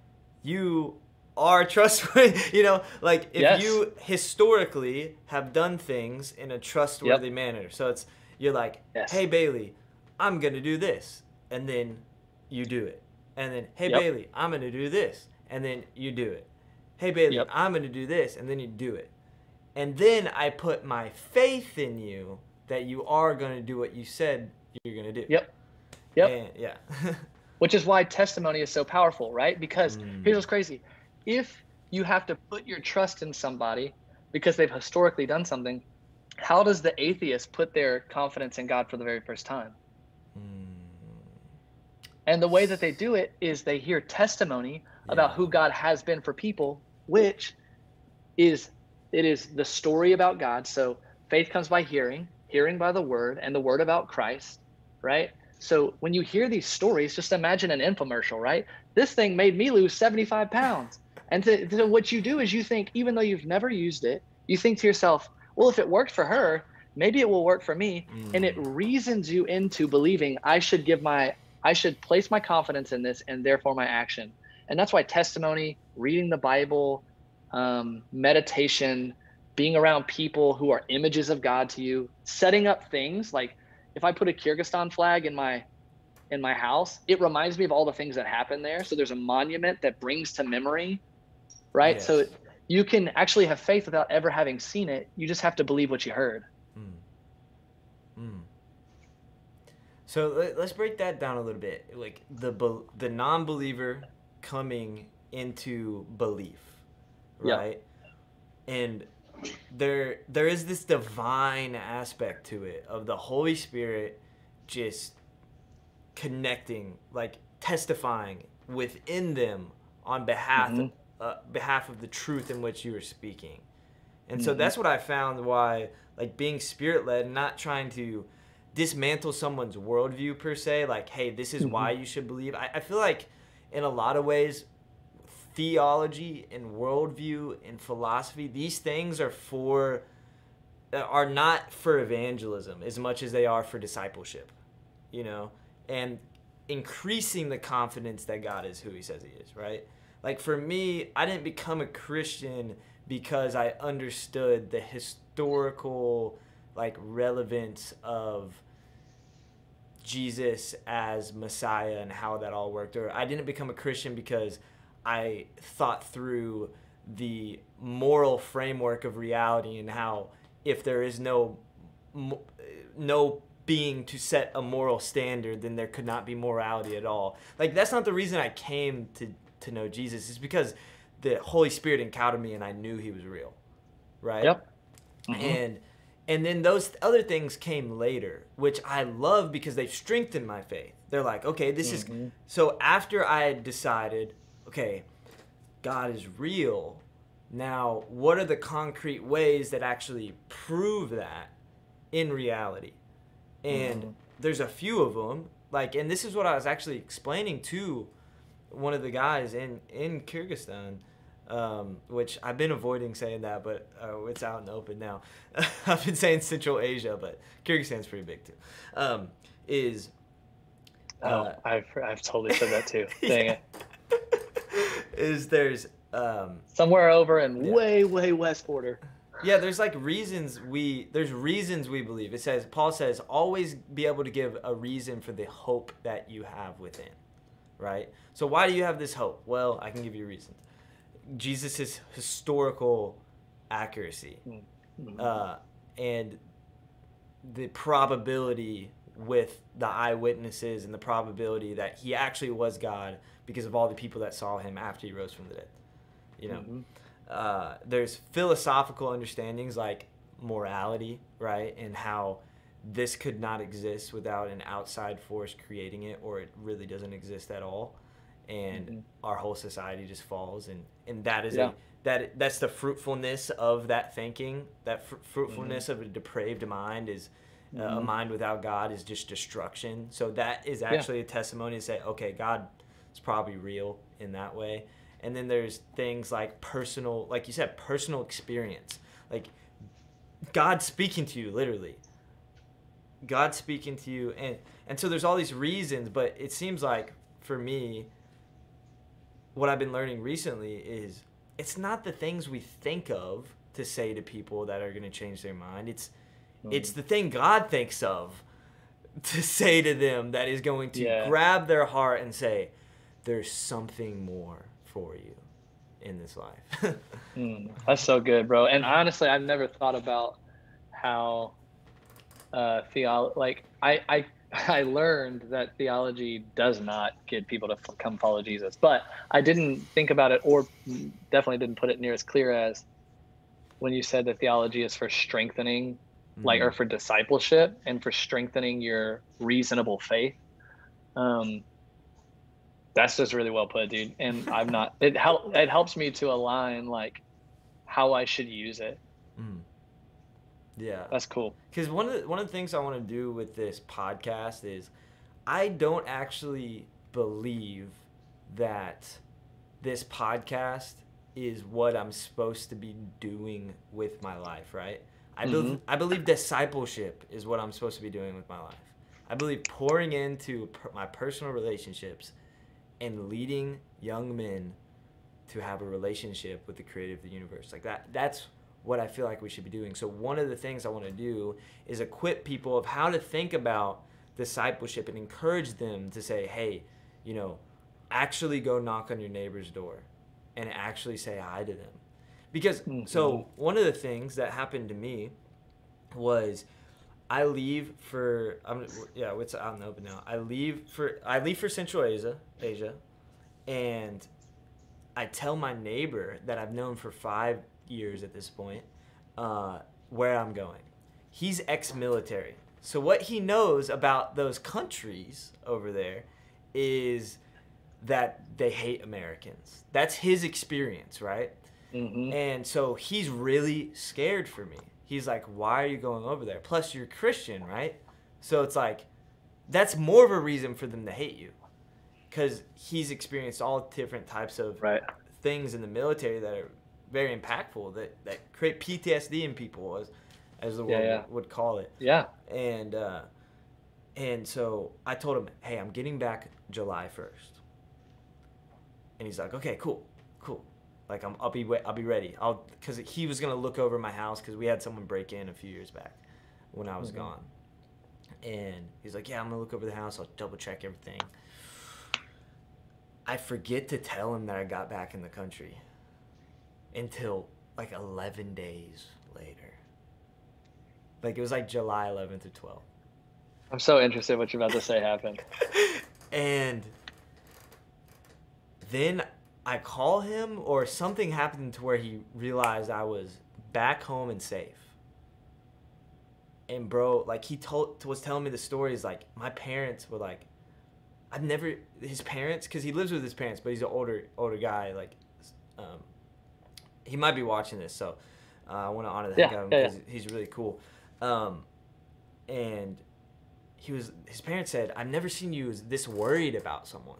you are trustworthy. You know, like if yes. you historically have done things in a trustworthy yep. manner. So it's you're like, yes. hey Bailey, I'm gonna do this, and then you do it, and then hey yep. Bailey, I'm gonna do this, and then you do it. Hey Bailey, I'm gonna do this, and then you do it, and then I put my faith in you that you are gonna do what you said you're gonna do. Yep. Yep. And, yeah. Which is why testimony is so powerful, right? Because mm. here's what's crazy. If you have to put your trust in somebody because they've historically done something, how does the atheist put their confidence in God for the very first time? Mm. And the way that they do it is they hear testimony yeah. about who God has been for people, which is it is the story about God. So faith comes by hearing, hearing by the word, and the word about Christ, right? So when you hear these stories, just imagine an infomercial, right? This thing made me lose 75 pounds. And to, to what you do is you think, even though you've never used it, you think to yourself, well, if it worked for her, maybe it will work for me. Mm. And it reasons you into believing I should give my, I should place my confidence in this and therefore my action. And that's why testimony, reading the Bible, um, meditation, being around people who are images of God to you, setting up things like if I put a Kyrgyzstan flag in my in my house, it reminds me of all the things that happened there. So there's a monument that brings to memory, right? Yes. So you can actually have faith without ever having seen it. You just have to believe what you heard. Mm. Mm. So let's break that down a little bit. Like the the non-believer coming into belief, right? Yeah. And there there is this divine aspect to it of the Holy Spirit just connecting, like testifying within them on behalf mm-hmm. of, uh, behalf of the truth in which you are speaking. And so mm-hmm. that's what I found why like being spirit led, not trying to dismantle someone's worldview per se, like, hey, this is mm-hmm. why you should believe. I, I feel like in a lot of ways theology and worldview and philosophy, these things are for uh, are not for evangelism as much as they are for discipleship. You know, and increasing the confidence that God is who he says he is, right? Like for me, I didn't become a Christian because I understood the historical like relevance of Jesus as Messiah and how that all worked. Or I didn't become a Christian because I thought through the moral framework of reality and how if there is no no being to set a moral standard, then there could not be morality at all. Like that's not the reason I came to to know Jesus. It's because the Holy Spirit encountered me and I knew He was real, right? Yep. Mm-hmm. And and then those other things came later, which I love because they've strengthened my faith. They're like, okay, this mm-hmm. is so. After I had decided okay, God is real. Now, what are the concrete ways that actually prove that in reality? And mm-hmm. there's a few of them. Like, and this is what I was actually explaining to one of the guys in in Kyrgyzstan, um, which I've been avoiding saying that, but uh, it's out in the open now. I've been saying Central Asia, but Kyrgyzstan's pretty big too. Um, is oh, uh, oh, I've I've totally said that too. Dang yeah. it is there's um, somewhere over in yeah. way way west border. Yeah, there's like reasons we there's reasons we believe. It says Paul says always be able to give a reason for the hope that you have within. Right? So why do you have this hope? Well, I can give you reasons. Jesus' historical accuracy. Mm-hmm. Uh, and the probability with the eyewitnesses and the probability that he actually was God because of all the people that saw him after he rose from the dead. You know, mm-hmm. uh, there's philosophical understandings like morality, right, and how this could not exist without an outside force creating it, or it really doesn't exist at all, and mm-hmm. our whole society just falls, and and that is yeah. a that that's the fruitfulness of that thinking. That fr- fruitfulness mm-hmm. of a depraved mind is. Uh, mm-hmm. a mind without God is just destruction. So that is actually yeah. a testimony to say, okay, God is probably real in that way. And then there's things like personal, like you said, personal experience. Like God speaking to you, literally. God speaking to you. And, and so there's all these reasons, but it seems like for me, what I've been learning recently is it's not the things we think of to say to people that are going to change their mind. It's mm. it's the thing God thinks of to say to them that is going to yeah. grab their heart and say, "There's something more for you in this life." mm, that's so good, bro. And honestly, I've never thought about how uh, theology. Like I, I I learned that theology does not get people to f- come follow Jesus. But I didn't think about it, or definitely didn't put it near as clear as when you said that theology is for strengthening, mm-hmm. like, or for discipleship and for strengthening your reasonable faith. Um, that's just really well put, dude. And I'm not. It help. It helps me to align like how I should use it. Mm. Yeah. That's cool. Because one of the, one of the things I want to do with this podcast is I don't actually believe that this podcast is what I'm supposed to be doing with my life, right? I, mm-hmm. be- I believe discipleship is what I'm supposed to be doing with my life. I believe pouring into per- my personal relationships and leading young men to have a relationship with the creator of the universe. Like that that's what I feel like we should be doing. So one of the things I want to do is equip people of how to think about discipleship and encourage them to say, "Hey, you know, actually go knock on your neighbor's door and actually say hi to them." Because mm-hmm. so one of the things that happened to me was I leave for I'm yeah, what's out in the open now. I leave for I leave for Central Asia, Asia, and I tell my neighbor that I've known for five years at this point, uh, where I'm going. He's ex-military, so what he knows about those countries over there is that they hate Americans. That's his experience, right? Mm-hmm. And so he's really scared for me. He's like, "Why are you going over there? Plus, you're Christian, right?" So it's like, that's more of a reason for them to hate you, because he's experienced all different types of right. things in the military that are very impactful that that create PTSD in people as as the world yeah. would call it. Yeah. And uh, and so I told him, hey, I'm getting back July first. And he's like, okay, cool. Like I'm, I'll be, I'll be ready. I'll, cause he was gonna look over my house because we had someone break in a few years back when I was mm-hmm. gone. And he's like, yeah, I'm gonna look over the house. I'll double check everything. I forget to tell him that I got back in the country until like 11 days later. Like it was like July 11th or 12th. I'm so interested what you're about to say happened. and then I call him or something happened to where he realized I was back home and safe. And bro, like he told was telling me the stories like my parents were like I've never his parents cuz he lives with his parents, but he's an older older guy like um, he might be watching this, so uh, I want to honor the heck out of him because yeah, yeah. he's really cool. Um, and he was his parents said, "I've never seen you this worried about someone.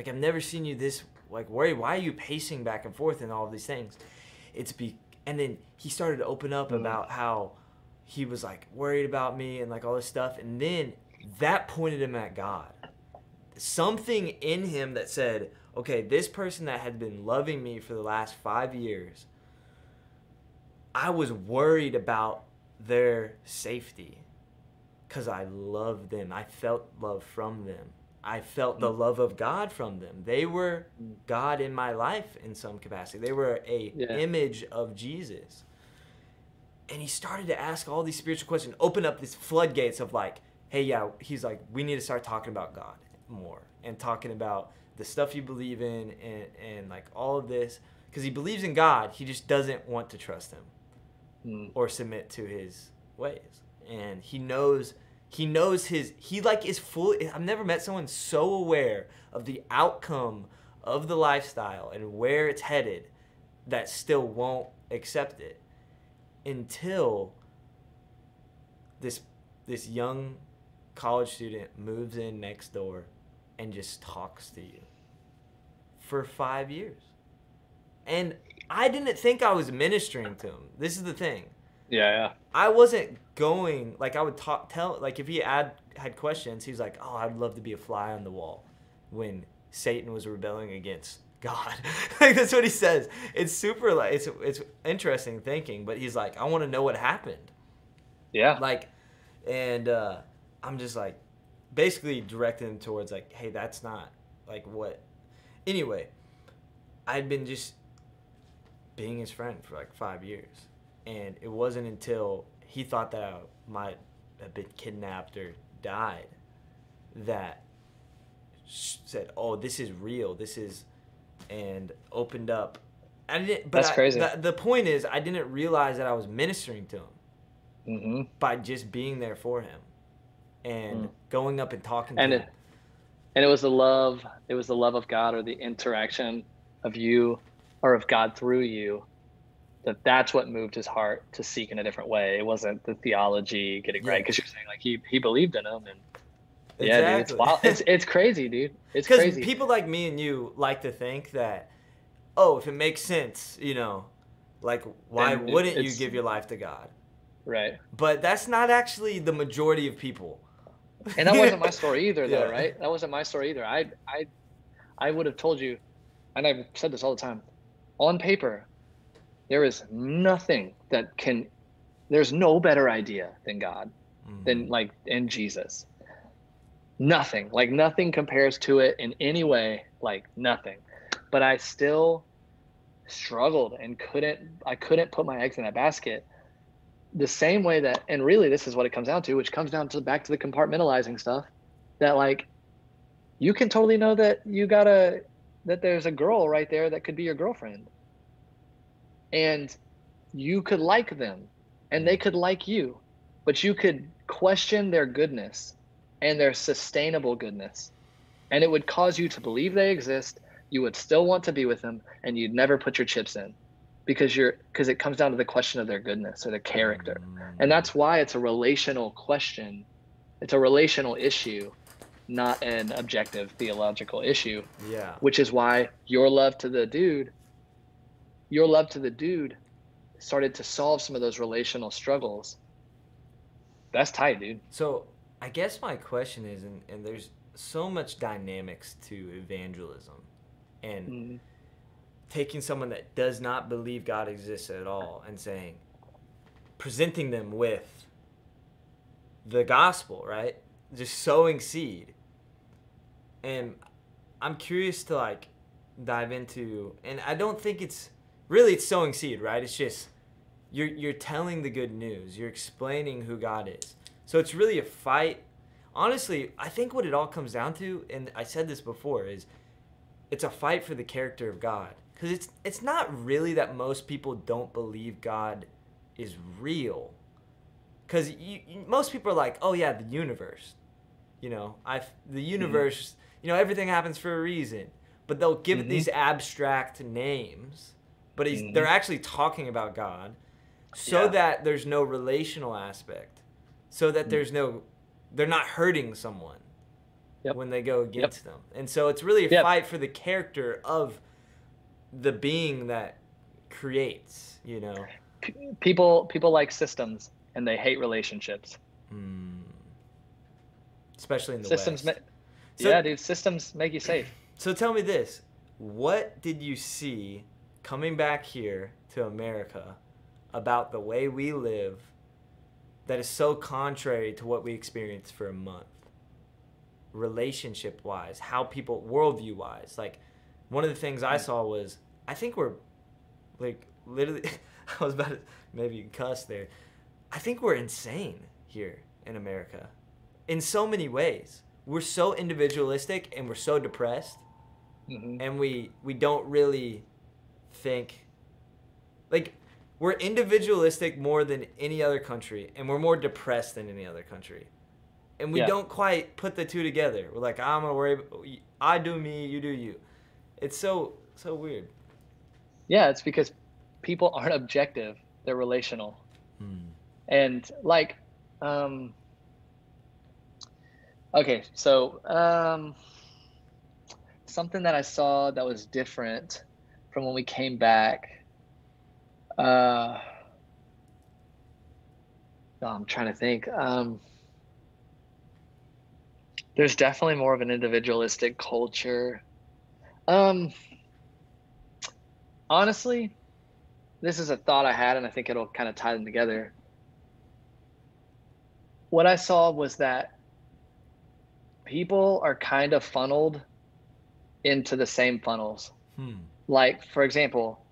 Like I've never seen you this like worried. Why are you pacing back and forth and all of these things?" It's be and then he started to open up mm. about how he was like worried about me and like all this stuff, and then that pointed him at God. Something in him that said, okay, this person that had been loving me for the last five years, I was worried about their safety because I loved them. I felt love from them. I felt the mm. love of God from them. They were God in my life in some capacity. They were a yeah. image of Jesus. And he started to ask all these spiritual questions, open up these floodgates of like, hey, yeah, he's like, we need to start talking about God more and talking about the stuff you believe in and, and like all of this because he believes in god he just doesn't want to trust him mm. or submit to his ways and he knows he knows his he like is full i've never met someone so aware of the outcome of the lifestyle and where it's headed that still won't accept it until this this young college student moves in next door and just talks to you for five years. And I didn't think I was ministering to him. This is the thing. Yeah, yeah. I wasn't going like I would talk tell like if he had had questions, he's like, "Oh, I'd love to be a fly on the wall." When Satan was rebelling against God, like that's what he says. It's super like it's it's interesting thinking, but he's like, "I want to know what happened." Yeah. Like, and uh, I'm just like, basically directing him towards like, "Hey, that's not like what." Anyway, I'd been just being his friend for like five years, and it wasn't until he thought that I might have been kidnapped or died that said, "Oh, this is real. This is," and opened up. I didn't. But That's I- crazy. The, the point is, I didn't realize that I was ministering to him hmm by just being there for him and Mm. going up and talking And to it- him. And it was the love, it was the love of God or the interaction of you or of God through you that that's what moved his heart to seek in a different way. It wasn't the theology getting right because you're saying like he he believed in him and yeah, dude, it's wild. It's it's crazy, dude. It's Because crazy. people like me and you like to think that, oh, if it makes sense, you know, like why wouldn't you give your life to God? right. But that's not actually the majority of people. And that wasn't my story either, though, Yeah. right? That wasn't my story either. I, I, I would have told you, and I've said this all the time. On paper, there is nothing that can. There's no better idea than God, Mhm. than like in Jesus. Nothing, like nothing compares to it in any way, like nothing. But I still struggled and couldn't. I couldn't put my eggs in that basket the same way that and really this is what it comes down to which comes down to back to the compartmentalizing stuff that like you can totally know that you gotta that there's a girl right there that could be your girlfriend and you could like them and they could like you but you could question their goodness and their sustainable goodness and it would cause you to believe they exist you would still want to be with them and you'd never put your chips in because you're because it comes down to the question of their goodness or their character Mm. and that's why it's a relational question it's a relational issue not an objective theological issue yeah. which is why your love to the dude your love to the dude started to solve some of those relational struggles that's tight dude So I guess my question is, and, and there's so much dynamics to evangelism, and Mm-hmm. taking someone that does not believe God exists at all and saying, presenting them with the gospel, right? Just sowing seed. And I'm curious to like dive into, and I don't think it's really it's sowing seed, right? It's just you're you're telling the good news. You're explaining who God is. So it's really a fight. Honestly, I think what it all comes down to, and I said this before, is it's a fight for the character of God. Because it's it's not really that most people don't believe God is real. Because most people are like, oh yeah, the universe. You know, I the universe. You know, everything happens for a reason. But they'll give it Mhm. these abstract names. But he's, Mhm. they're actually talking about God, so Yeah. that there's no relational aspect, so that Mm. there's no, they're not hurting someone Yep. when they go against them. And so it's really a Yep. fight for the character of the being that creates, you know. P- people people like systems and they hate relationships Mm. Especially in the systems West. ma- So- yeah dude systems make you safe So tell me this: What did you see coming back here to America about the way we live that is so contrary to what we experienced for a month? Relationship wise, how people, worldview wise. Like, one of the things I saw was I think we're, like, literally, I was about to maybe cuss there. I think we're insane here in America in so many ways. We're so individualistic and we're so depressed hmm and we we don't really think like we're individualistic more than any other country and we're more depressed than any other country. And we Yeah. don't quite put the two together. We're like i'm gonna worry i do me you do you. It's so so weird. Yeah it's because people aren't objective they're relational. And like um okay so um something that I saw that was different from when we came back. Uh, oh, I'm trying to think. Um, there's definitely more of an individualistic culture. Um, honestly, this is a thought I had, and I think it'll kind of tie them together. What I saw was that people are kind of funneled into the same funnels. Hmm. Like, for example,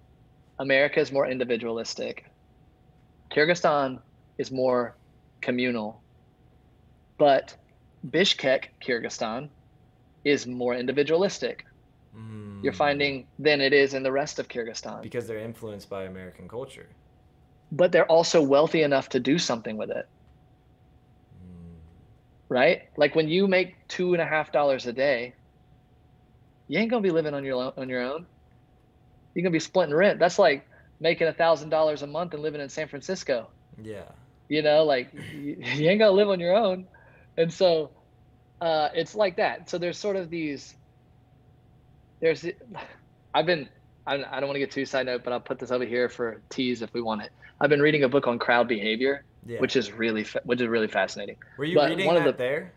America is more individualistic. Kyrgyzstan is more communal. But Bishkek, Kyrgyzstan, is more individualistic. Mm. You're finding than it is in the rest of Kyrgyzstan. Because they're influenced by American culture. But they're also wealthy enough to do something with it. Mm. Right? Like when you make two and a half dollars a day, you ain't gonna be living on your on your own. You're gonna be splitting rent. That's like making a thousand dollars a month and living in San Francisco. Yeah. You know, like you, you ain't gonna live on your own, and so uh, it's like that. So there's sort of these. There's, I've been. I, I don't want to get too side note, but I'll put this over here for tease if we want it. I've been reading a book on crowd behavior, yeah. which is really which is really fascinating. Were you but reading one that of the, there?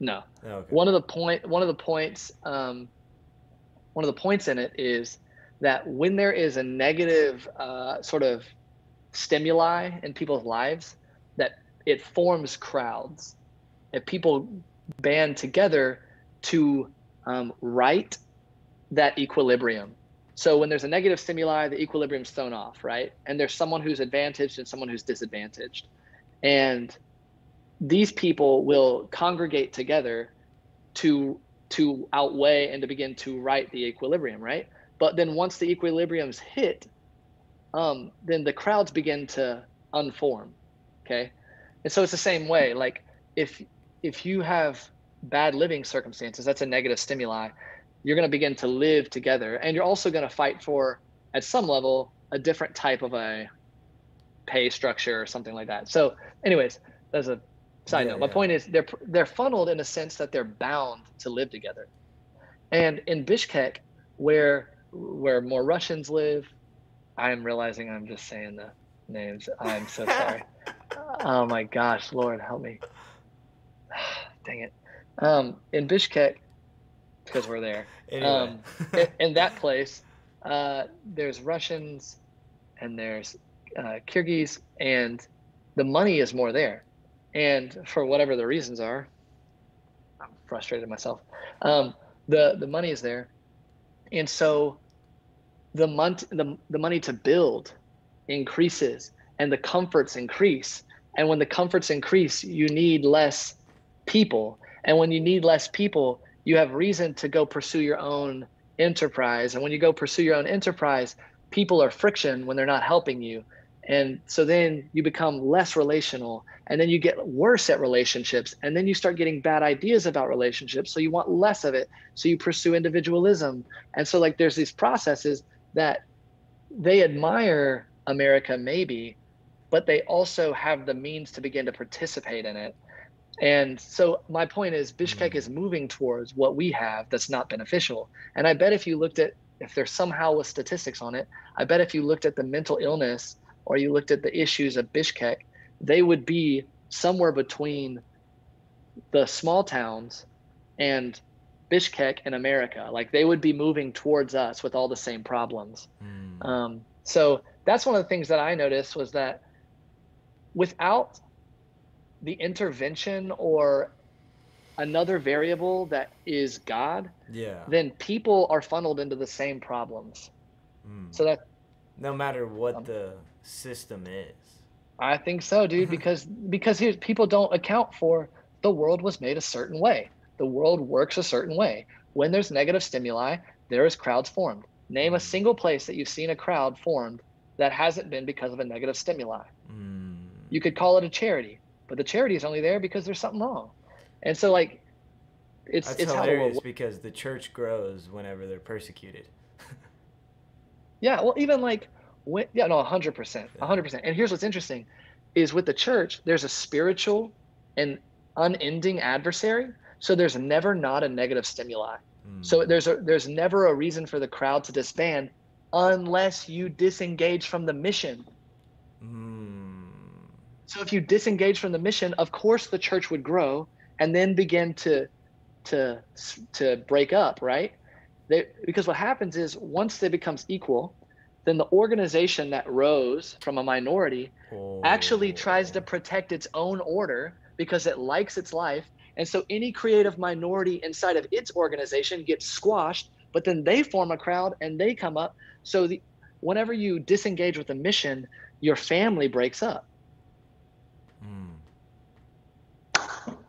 No. Oh, okay. One of the point one of the points um, one of the points in it is that when there is a negative uh, sort of stimuli in people's lives, that it forms crowds. If people band together to um, right that equilibrium. So when there's a negative stimuli, the equilibrium's thrown off, right? And there's someone who's advantaged and someone who's disadvantaged. And these people will congregate together to to outweigh and to begin to right the equilibrium, right? But then once the equilibrium's hit, um, then the crowds begin to unform. Okay. And so it's the same way. Like if if you have bad living circumstances, that's a negative stimuli. You're going to begin to live together, and you're also going to fight for, at some level, a different type of a pay structure or something like that. So, anyways, that's a side yeah, note. My point is they're they're funneled in a sense that they're bound to live together. And in Bishkek, where where more Russians live, I'm realizing I'm just saying the names. I'm so sorry. oh my gosh, Lord help me. Dang it. Um, in Bishkek, because we're there. Anyway. Um, in, in, that place, uh, there's Russians and there's uh, Kyrgyz, and the money is more there and for whatever the reasons are, I'm frustrated myself. Um, the the money is there, and so the month the, the money to build increases and the comforts increase. And when the comforts increase, you need less people. And when you need less people, you have reason to go pursue your own enterprise. And when you go pursue your own enterprise, people are friction when they're not helping you. And so then you become less relational and then you get worse at relationships and then you start getting bad ideas about relationships. So you want less of it. So you pursue individualism. And so like there's these processes that they admire America maybe, but they also have the means to begin to participate in it. And so my point is Bishkek mm. is moving towards what we have that's not beneficial. And I bet if you looked at if there's somehow with statistics on it, I bet if you looked at the mental illness or you looked at the issues of Bishkek, they would be somewhere between the small towns and Bishkek in America. Like they would be moving towards us with all the same problems. Mm. Um, so that's one of the things that I noticed was that without the intervention or another variable that is God, yeah, then people are funneled into the same problems. Mm. So that no matter what um, the system is. I think so, dude. Because because here, people don't account for the world was made a certain way. The world works a certain way. When there's negative stimuli, there is crowds formed. Name a mm. single place that you've seen a crowd formed that hasn't been because of a negative stimuli. Mm. You could call it a charity, but the charity is only there because there's something wrong. And so, like, it's That's it's hilarious because the church grows whenever they're persecuted. yeah, well, even like when, yeah, no, 100%. 100%. And here's what's interesting is with the church, there's a spiritual and unending adversary. So there's never not a negative stimuli. So there's a there's never a reason for the crowd to disband unless you disengage from the mission. Mm. So if you disengage from the mission, of course the church would grow and then begin to to to break up, right? They, because what happens is once it becomes equal, then the organization that rose from a minority actually tries to Oh. protect its own order because it likes its life. And so any creative minority inside of its organization gets squashed, but then they form a crowd and they come up. So the, whenever you disengage with a mission, your family breaks up. Mm.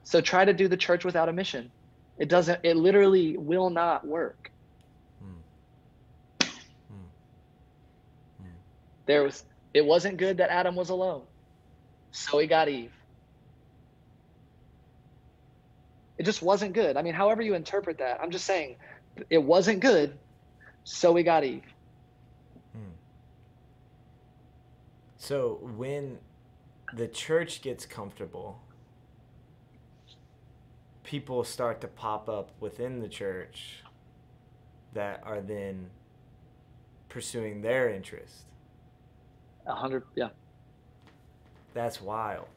So try to do the church without a mission. It doesn't, it literally will not work. Mm. Mm. Mm. There was, it wasn't good that Adam was alone. So he got Eve. It just wasn't good. I mean, however you interpret that, I'm just saying it wasn't good. So we got Eve. Hmm. So when the church gets comfortable, people start to pop up within the church that are then pursuing their interest. A hundred, yeah. That's wild.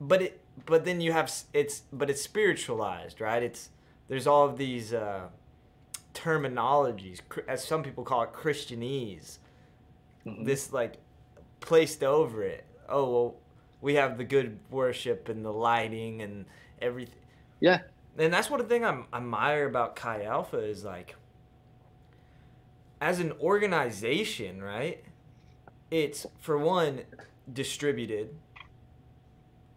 But it but then you have it's but it's spiritualized, right? It's there's all of these uh terminologies as some people call it christianese Mhm. this like placed over it. Oh well, we have the good worship and the lighting and everything. Yeah. And that's one thing I admire about Chi Alpha is like, as an organization, right? It's for one distributed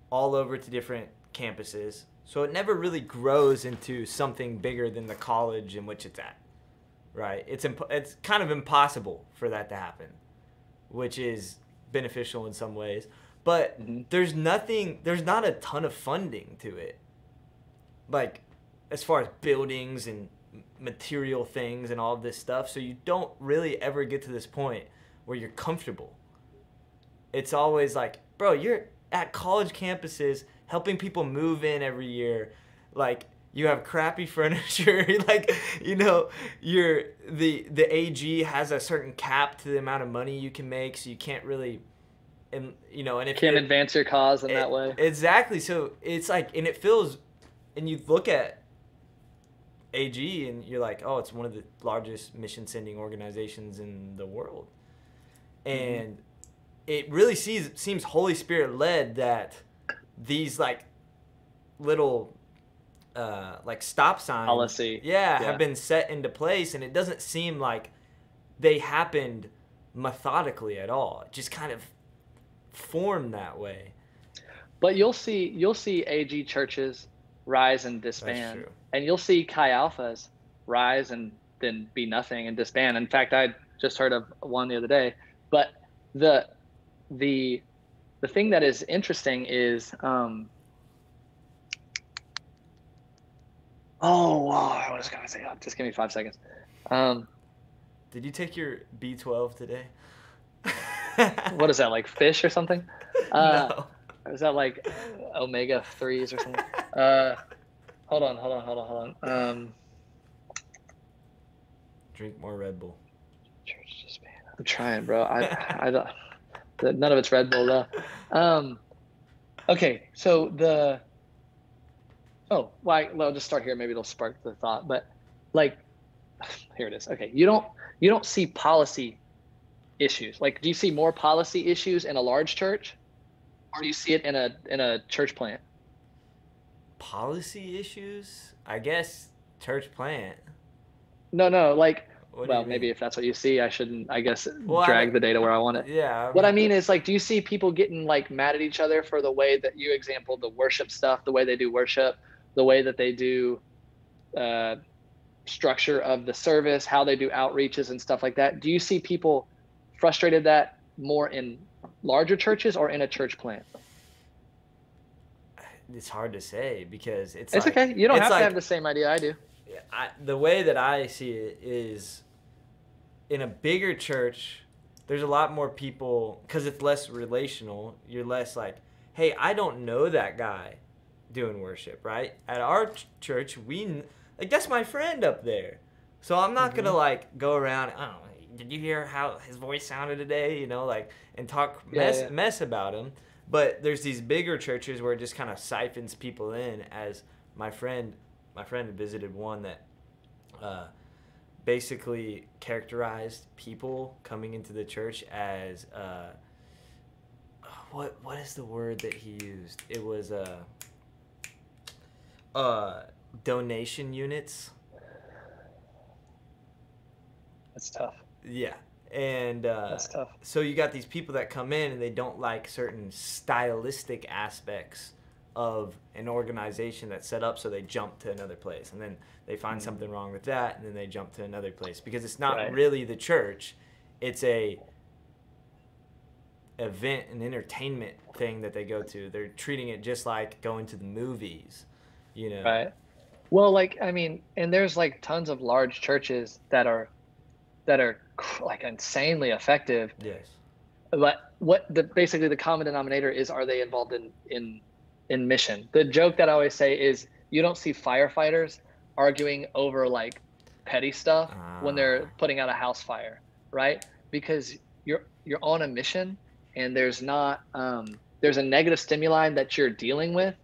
all over to different campuses, so it never really grows into something bigger than the college in which it's at, right? It's imp- it's kind of impossible for that to happen which is beneficial in some ways. But Mhm. there's nothing, there's not a ton of funding to it. Like, as far as buildings and material things and all of this stuff. So you don't really ever get to this point where you're comfortable. It's always like, bro, you're at college campuses helping people move in every year. Like, you have crappy furniture like you know you're the the ag has a certain cap to the amount of money you can make so you can't really and you know and if you Can't it- advance your cause in that way. exactly so it's like and it feels and you look at ag and you're like oh it's one of the largest mission sending organizations in the world Mm-hmm. It really sees seems holy spirit led that these like little uh like stop signs Policy. yeah, Yeah. have been set into place and it doesn't seem like they happened methodically at all it just kind of formed that way But you'll see you'll see AG churches rise and disband, and you'll see Chi Alphas rise and then be nothing and disband. In fact, I just heard of one the other day. But the the the thing that is interesting is um, oh wow, I was gonna say oh, just give me five seconds. Um, did you take your b12 today what is that like fish or something? Uh, no. Is that like omega threes or something? Uh, hold on, hold on, hold on, hold on. Um, drink more red bull church disband. I'm trying, bro. I, I don't. None of it's Red Bull though. Um, okay, so the. Oh, why? Well, I'll just start here. Maybe it'll spark the thought. But, like, here it is. Okay, you don't you don't see policy issues. Like, do you see more policy issues in a large church, or do you see it in a in a church plant? policy issues i guess church plant No, no. Like, well, maybe if that's what you see, I shouldn't. I guess Well, drag mean- the data where I want it. yeah What I mean is, like, do you see people getting like mad at each other for the way that you example the worship stuff, the way they do worship, the way that they do uh, structure of the service, how they do outreaches and stuff like that? Do you see people frustrated that more in larger churches or in a church plant? it's hard to say because it's It's like- okay. You don't have like- to have the same idea I do. I, the way that I see it is in a bigger church, there's a lot more people because it's less relational. You're less like, hey, I don't know that guy doing worship, right? At our ch- church, we Like that's my friend up there. So I'm not Mm-hmm. gonna like go around. I don't know. Did you hear how his voice sounded today? You know, like and talk Yeah, mess yeah. mess about him. But there's these bigger churches where it just kind of siphons people in. As my friend, my friend visited one that uh, basically characterized people coming into the church as uh, what what is the word that he used? It was uh, uh, donation units. That's tough. Yeah, and uh, That's tough. so you got these people that come in and they don't like certain stylistic aspects of an organization that's set up so they jump to another place and then they find Mhm. something wrong with that and then they jump to another place because it's not Right. really the church it's a event and entertainment thing that they go to they're treating it just like going to the movies you know Right. Well, like I mean, and there's like tons of large churches that are that are like insanely effective. yes But what the basically the common denominator is are they involved in in in mission? The joke that I always say is you don't see firefighters arguing over like petty stuff when they're Ah. putting out a house fire, right? Because you're you're on a mission and there's not um, there's a negative stimuli that you're dealing with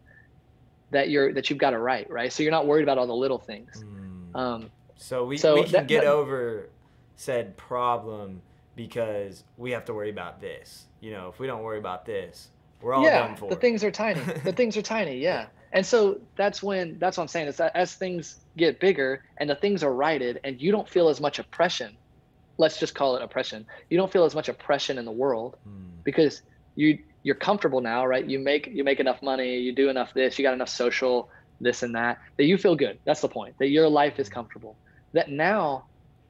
that you're that you've got to write, right? So you're not worried about all the little things. Mm. Um, So we, So we can that- get that- over said problem because we have to worry about this. You know, if we don't worry about this, we're all yeah, done for. the things are tiny. the things are tiny, yeah. And so that's when that's what I'm saying is that as things get bigger and the things are righted and you don't feel as much oppression, let's just call it oppression. You don't feel as much oppression in the world Mm. because you you're comfortable now, right? You make you make enough money, you do enough this, you got enough social this and that that you feel good. That's the point. That your life is comfortable. That now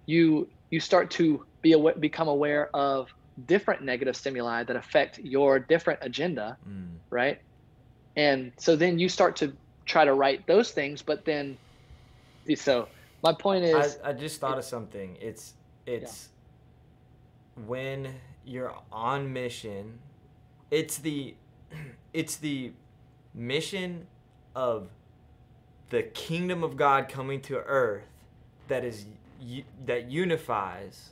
you you start to be aware, become aware of different negative stimuli that affect your different agenda, Mm. right? And so then you start to try to write those things, but then so my point is I, I just thought of something. It's it's when you're on mission, it's the it's the mission of the kingdom of God coming to earth that is that unifies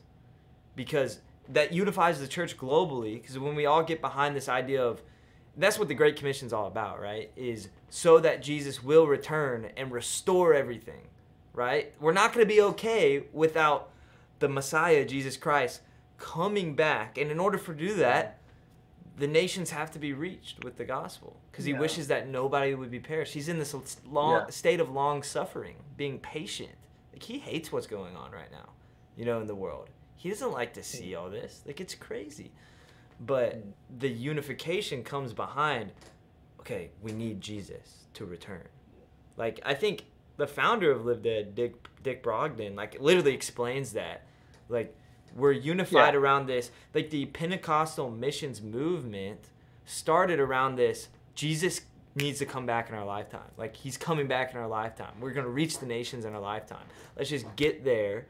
because that unifies the church globally because when we all get behind this idea of that's what the great commission is all about right? Is so that jesus will return and restore everything right? We're not going to be okay without the messiah jesus christ coming back. And in order for do that the nations have to be reached with the gospel because he Yeah. wishes that nobody would be perished. He's in this long Yeah. state of long suffering being patient. Like he hates what's going on right now you know in the world he doesn't like to see all this. Like it's crazy. But Mm. the unification comes behind okay we need jesus to return. Like i think the founder of live dead dick dick Brogden like literally explains that. Like we're unified Yeah. around this. Like the pentecostal missions movement started around this. Jesus needs to come back in our lifetime. Like he's coming back in our lifetime. We're going to reach the nations in our lifetime. Let's just get there.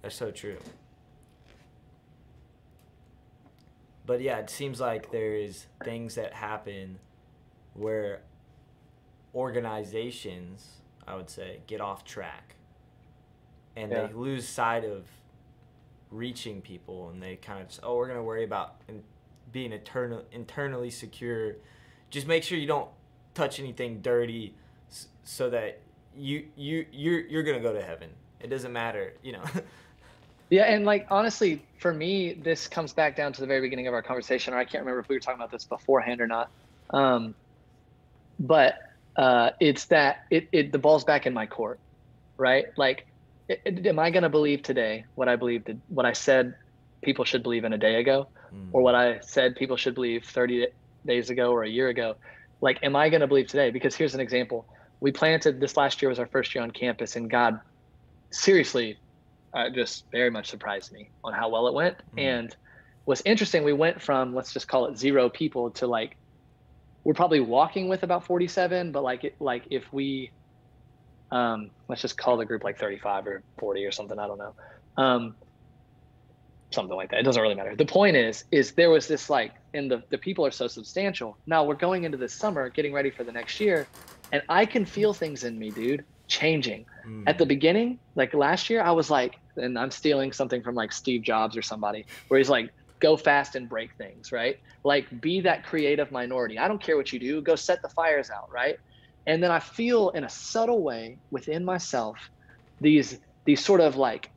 That's so true but yeah it seems like there is things that happen where organizations i would say get off track. And Yeah. they lose sight of reaching people and they kind of just oh we're going to worry about in, being eternal, internally secure. Just make sure you don't touch anything dirty so that you you you're you're going to go to heaven. It doesn't matter you know Yeah, and like honestly, for me, this comes back down to the very beginning of our conversation, or I can't remember if we were talking about this beforehand or not. Um, but uh, it's that it, it the ball's back in my court, right? Like, i- i- am I going to believe today what I believed, what I said people should believe in a day ago, Mm. or what I said people should believe 30 days ago or a year ago? Like, am I going to believe today? Because here's an example: we planted this last year was our first year on campus, and God, seriously, uh, just very much surprised me on how well it went. Mm. And what's interesting, we went from let's just call it zero people to like we're probably walking with about 47, but like it, like if we um, let's just call the group like 35 or 40 or something, I don't know. Um, something like that. It doesn't really matter. The point is, is there was this like, and the, the people are so substantial. Now we're going into this summer, getting ready for the next year, and I can feel things in me, dude. Changing. Mm. At the beginning, like last year, I was like, and I'm stealing something from like Steve Jobs or somebody, where he's like, go fast and break things, right? Like be that creative minority. I don't care what you do, go set the fires out, right? And then I feel in a subtle way within myself these these sort of like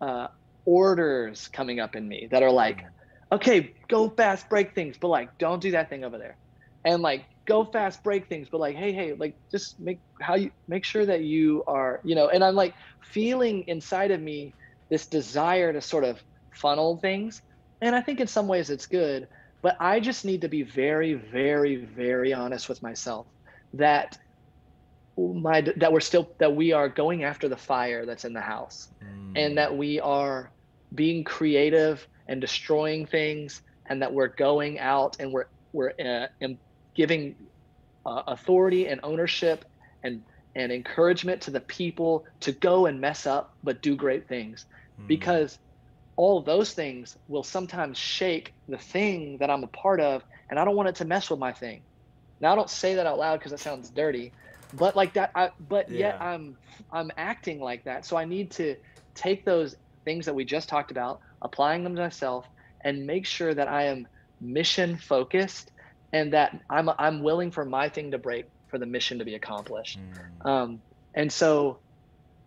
uh, orders coming up in me that are like, okay, go fast, break things, but like don't do that thing over there, and like go fast, break things, but like hey hey, like just make how you make sure that you are you know, and I'm like feeling inside of me this desire to sort of funnel things, and I think in some ways it's good, but I just need to be very very very honest with myself that my that we're still that we are going after the fire that's in the house Mm. and that we are being creative and destroying things and that we're going out and we're we're uh, giving uh, authority and ownership and and encouragement to the people to go and mess up but do great things Mm. because all those things will sometimes shake the thing that I'm a part of and I don't want it to mess with my thing. Now I don't say that out loud because it sounds dirty, but like that I but yet Yeah. I'm I'm acting like that. So I need to take those things that we just talked about, applying them to myself and make sure that I am mission focused and that I'm I'm willing for my thing to break for the mission to be accomplished. Mm. Um, and so,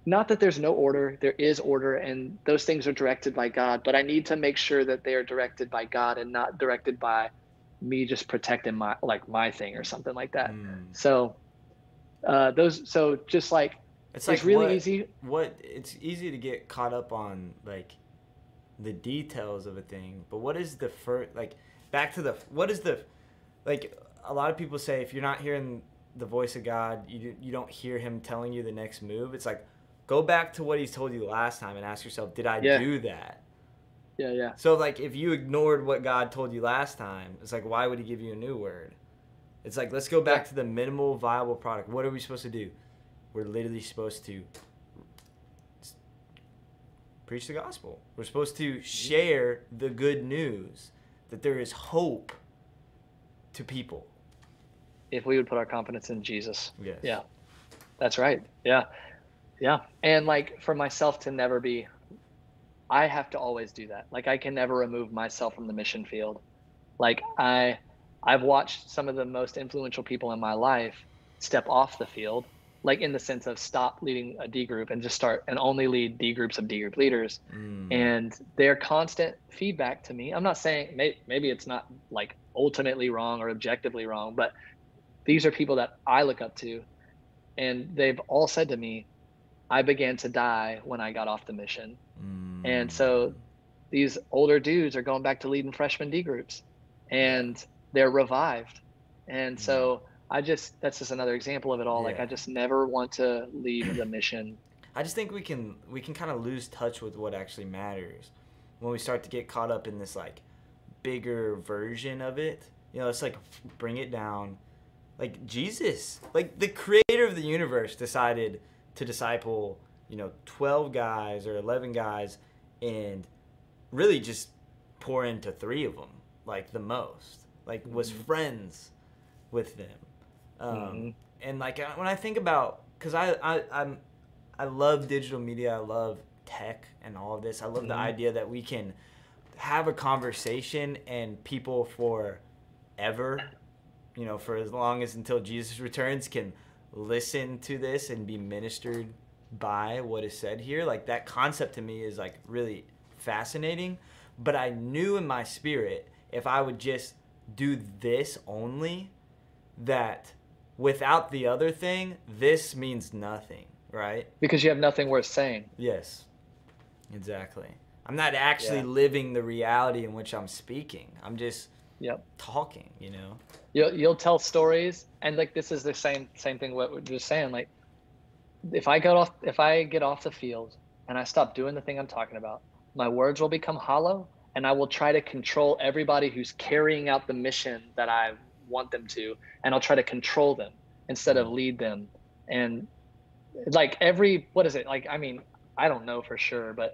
not that there's no order, there is order, and those things are directed by God. But I need to make sure that they are directed by God and not directed by me just protecting my like my thing or something like that. Mm. So, uh, those so just like It's it's, like really what, easy. What it's easy to get caught up on like the details of a thing, but what is the first like back to the what is the like a lot of people say if you're not hearing the voice of God, you you don't hear him telling you the next move. It's like go back to what he's told you last time and ask yourself, did I Yeah. do that? Yeah, yeah, So like if you ignored what God told you last time, it's like why would he give you a new word? It's like let's go back Yeah. to the minimal viable product. What are we supposed to do? We're literally supposed to preach the gospel. We're supposed to share the good news that there is hope to people. if we would put our confidence in Jesus. Yes. Yeah, that's right. Yeah, yeah. And like for myself to never be, I have to always do that. Like I can never remove myself from the mission field. Like I, I've watched some of the most influential people in my life step off the field, like in the sense of stop leading a D group and just start and only lead D groups of D group leaders. Mm. And their constant feedback to me, I'm not saying may, maybe it's not like ultimately wrong or objectively wrong, but these are people that I look up to. And they've all said to me, I began to die when I got off the mission. Mm. And so these older dudes are going back to leading freshman D groups and they're revived. And so mm. I just, that's just another example of it all. Like, I just never want to leave the mission. I just think we can we can kind of lose touch with what actually matters when we start to get caught up in this like bigger version of it. You know, it's like bring it down. Like Jesus, like the creator of the universe decided to disciple, you know, 12 guys or 11 guys and really just pour into 3 of them, like the most. Like was Mhm. friends with them. Um, Mhm. and like when I think about because I, I I'm I love digital media I love tech and all of this I love the Mhm. idea that we can have a conversation and people forever you know for as long as until Jesus returns can listen to this and be ministered by what is said here like that concept to me is like really fascinating but I knew in my spirit if I would just do this only that without the other thing, this means nothing, right? Because you have nothing worth saying. Yes. Exactly. I'm not actually Yeah. living the reality in which I'm speaking. I'm just Yep. talking, you know? You'll, you'll tell stories and like this is the same same thing what we're just saying like if i get off if i get off the field and i stop doing the thing i'm talking about my words will become hollow and i will try to control everybody who's carrying out the mission that i want them to and i'll try to control them instead of lead them and like every what is it like i mean i don't know for sure but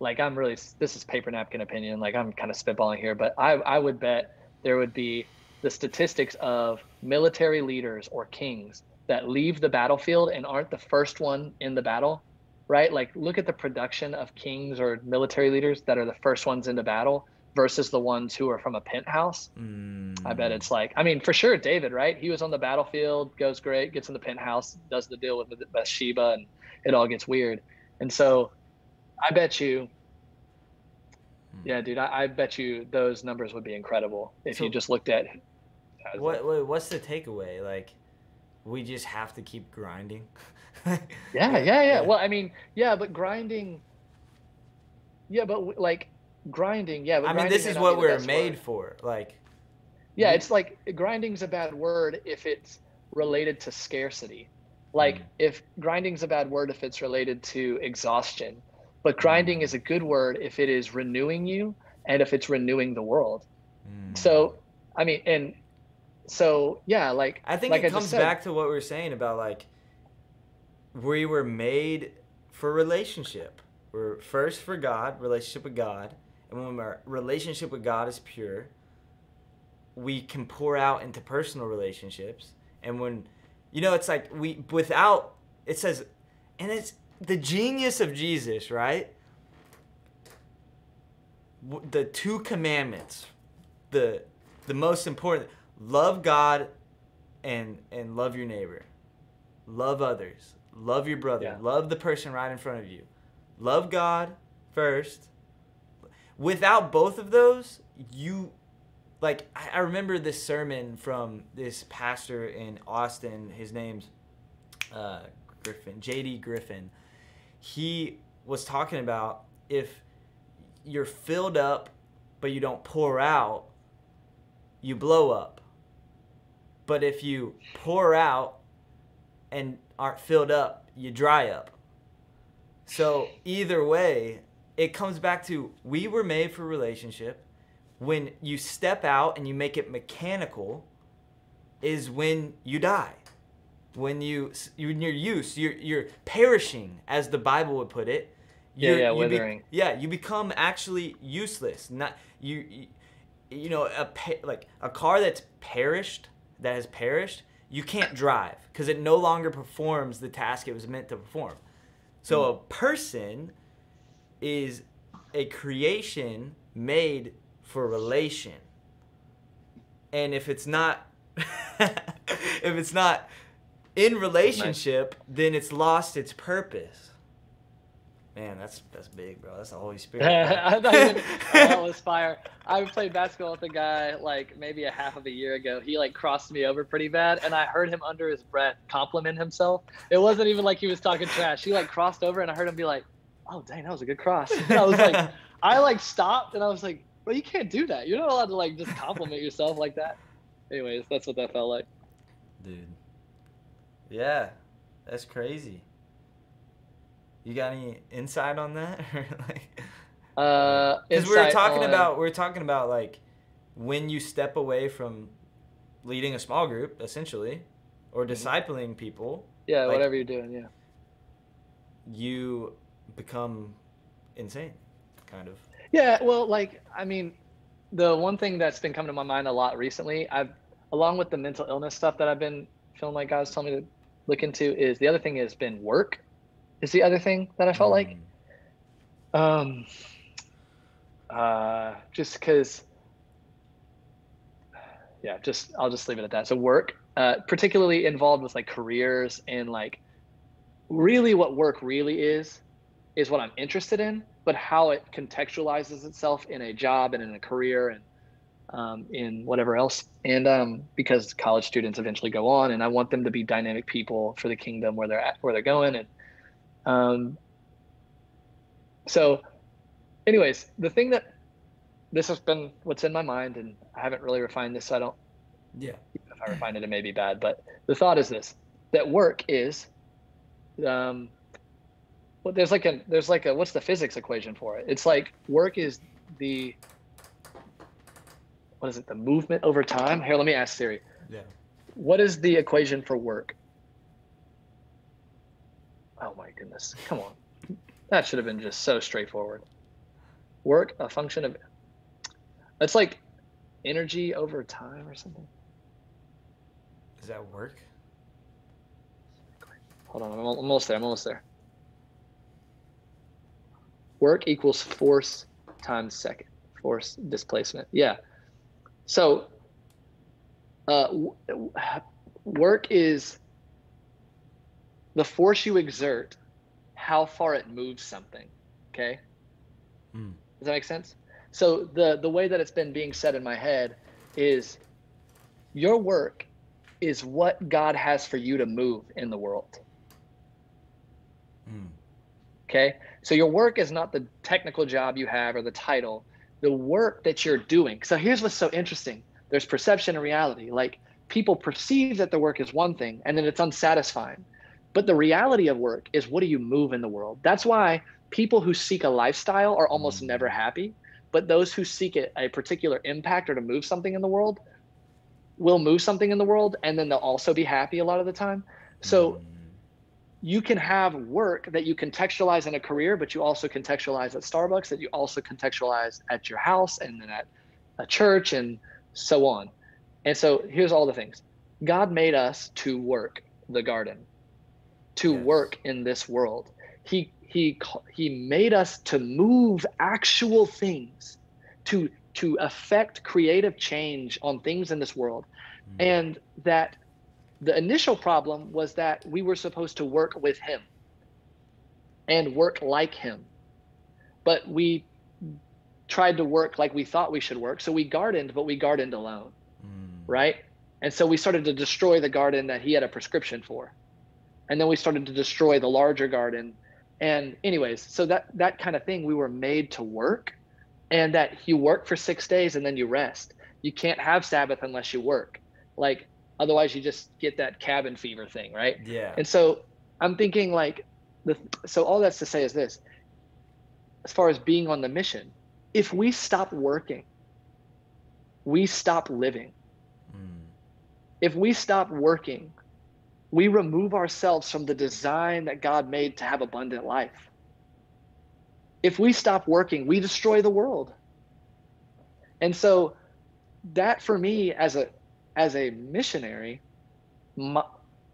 like i'm really this is paper napkin opinion like i'm kind of spitballing here but i i would bet there would be the statistics of military leaders or kings that leave the battlefield and aren't the first one in the battle, right? Like look at the production of kings or military leaders that are the first ones into battle versus the ones who are from a penthouse. Mm. I bet it's like, I mean, for sure, David, right? He was on the battlefield, goes great, gets in the penthouse, does the deal with Bathsheba, and it all gets weird. And so I bet you, hmm. yeah, dude, I, I bet you those numbers would be incredible if so you just looked at. What, what, what's the takeaway? Like, we just have to keep grinding. yeah, yeah, yeah, yeah. Well, I mean, yeah, but grinding. Yeah, but like grinding, yeah. I mean, this is what we're made word. for. Like. Yeah, it's like grinding's a bad word if it's related to scarcity. Like mm. if grinding's a bad word if it's related to exhaustion, but grinding is a good word if it is renewing you and if it's renewing the world. Mm. So, I mean, and so yeah, like I think like it I comes back to what we are saying about like we were made for relationship. We're first for God, relationship with God, and when our relationship with God is pure, we can pour out into personal relationships. And when you know, it's like we without it says, and it's the genius of Jesus, right? The two commandments, the the most important, love God and and love your neighbor. Love others. Love your brother. Yeah. Love the person right in front of you. Love God first. Without both of those, you like I remember this sermon from this pastor in Austin. His name's uh, Griffin, J.D. Griffin. He was talking about if you're filled up but you don't pour out, you blow up. But if you pour out and aren't filled up, you dry up. So either way, it comes back to we were made for relationship when you step out and you make it mechanical is when you die when you in your use you're you're perishing as the bible would put it yeah yeah withering be, yeah you become actually useless not you you, you know a like a car that's perished that has perished you can't drive because it no longer performs the task it was meant to perform so mm. a person is a creation made for relation. And if it's not if it's not in relationship, then it's lost its purpose. Man, that's that's big, bro. That's the Holy Spirit. I thought you, oh, that was fire. I played basketball with a guy like maybe a half of a year ago. He like crossed me over pretty bad, and I heard him under his breath compliment himself. It wasn't even like he was talking trash. He like crossed over, and I heard him be like, "Oh, dang, that was a good cross." And I was like, I like stopped, and I was like, "Well, you can't do that. You're not allowed to like just compliment yourself like that. Anyways, that's what that felt like. Dude. Yeah, that's crazy. You got any insight on that? like, uh, because we were talking on... about we were talking about like when you step away from leading a small group, essentially, or mm-hmm. discipling people. Yeah, like, whatever you're doing. Yeah. You become insane, kind of. Yeah, well, like I mean, the one thing that's been coming to my mind a lot recently, I've along with the mental illness stuff that I've been feeling like guys telling me to look into is the other thing has been work. Is the other thing that I felt mm. like. Um. Uh, just because. Yeah, just I'll just leave it at that. So work, uh, particularly involved with like careers and like, really what work really is, is what I'm interested in but how it contextualizes itself in a job and in a career and um, in whatever else. And um, because college students eventually go on, and I want them to be dynamic people for the kingdom where they're at, where they're going. And um, so, anyways, the thing that this has been what's in my mind, and I haven't really refined this, so I don't. Yeah. If I refine it, it may be bad. But the thought is this: that work is um, well, there's like a there's like a what's the physics equation for it? It's like work is the what is it? The movement over time. Here, let me ask Siri. Yeah. What is the equation for work? Oh my goodness! Come on, that should have been just so straightforward. Work a function of. It's like energy over time or something. Is that work? hold on, I'm almost there. I'm almost there. Work equals force times second, force displacement. Yeah. So, uh, work is the force you exert, how far it moves something. Okay. Mm. Does that make sense? So the the way that it's been being said in my head is your work is what God has for you to move in the world. Mm. Okay? So your work is not the technical job you have or the title, the work that you're doing. So here's what's so interesting. There's perception and reality. Like people perceive that the work is one thing and then it's unsatisfying. But the reality of work is what do you move in the world? That's why people who seek a lifestyle are almost never happy but those who seek it, a particular impact or to move something in the world will move something in the world and then they'll also be happy a lot of the time so mm. You can have work that you contextualize in a career but you also contextualize at starbucks that you also contextualize at your house and then at a church and so on and so here's all the things god made us to work the garden to yes. work in this world he he he made us to move actual things to to affect creative change on things in this world mm. and that the initial problem was that we were supposed to work with him and work like him. But we tried to work like we thought we should work. So we gardened but we gardened alone mm. right? And so we started to destroy the garden that he had a prescription for. And then we started to destroy the larger garden. And anyways so that that kind of thing we were made to work and that you work for six days and then you rest. You can't have sabbath unless you work. Like otherwise you just get that cabin fever thing right yeah and so i'm thinking like the so all that's to say is this as far as being on the mission if we stop working we stop living mm. if we stop working we remove ourselves from the design that God made to have abundant life. If we stop working, we destroy the world. And so that for me as a as a missionary my,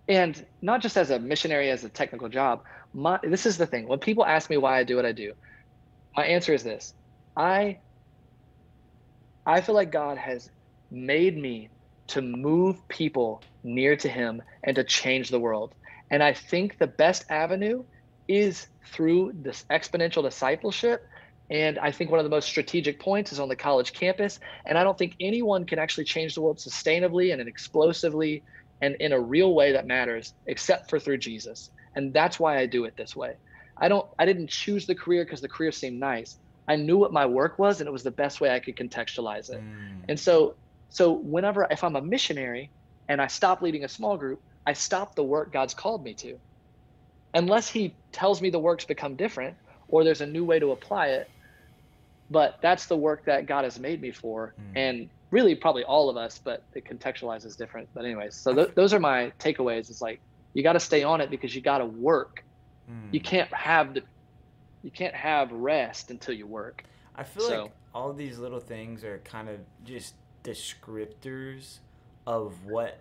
and not just as a missionary as a technical job, my, this is the thing. When people ask me why I do what I do, my answer is this. I I feel like God has made me to move people near to him and to change the world. And I think the best avenue is through this exponential discipleship. And I think one of the most strategic points is on the college campus. And I don't think anyone can actually change the world sustainably and explosively and in a real way that matters except for through Jesus. And that's why I do it this way. I don't I didn't choose the career because the career seemed nice. I knew what my work was and it was the best way I could contextualize it. Mm. And so so whenever if I'm a missionary and I stop leading a small group, I stop the work God's called me to. Unless he tells me the work's become different or there's a new way to apply it. But that's the work that God has made me for. Mm. And really probably all of us, but it contextualizes different. But anyways, so th- those are my takeaways. It's like you got to stay on it because you got to work. Mm. You can't have the you can't have rest until you work. I feel so, like all these little things are kind of just descriptors of what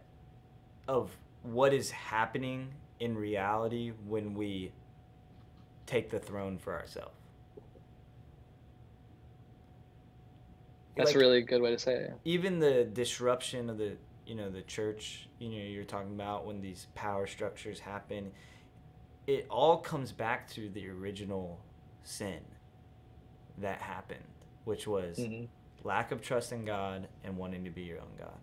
of what is happening in reality when we take the throne for ourselves. That's like, a really good way to say it. Even the disruption of the you know the church, you know, you're talking about when these power structures happen, it all comes back to the original sin that happened, which was mm-hmm lack of trust in God and wanting to be your own God.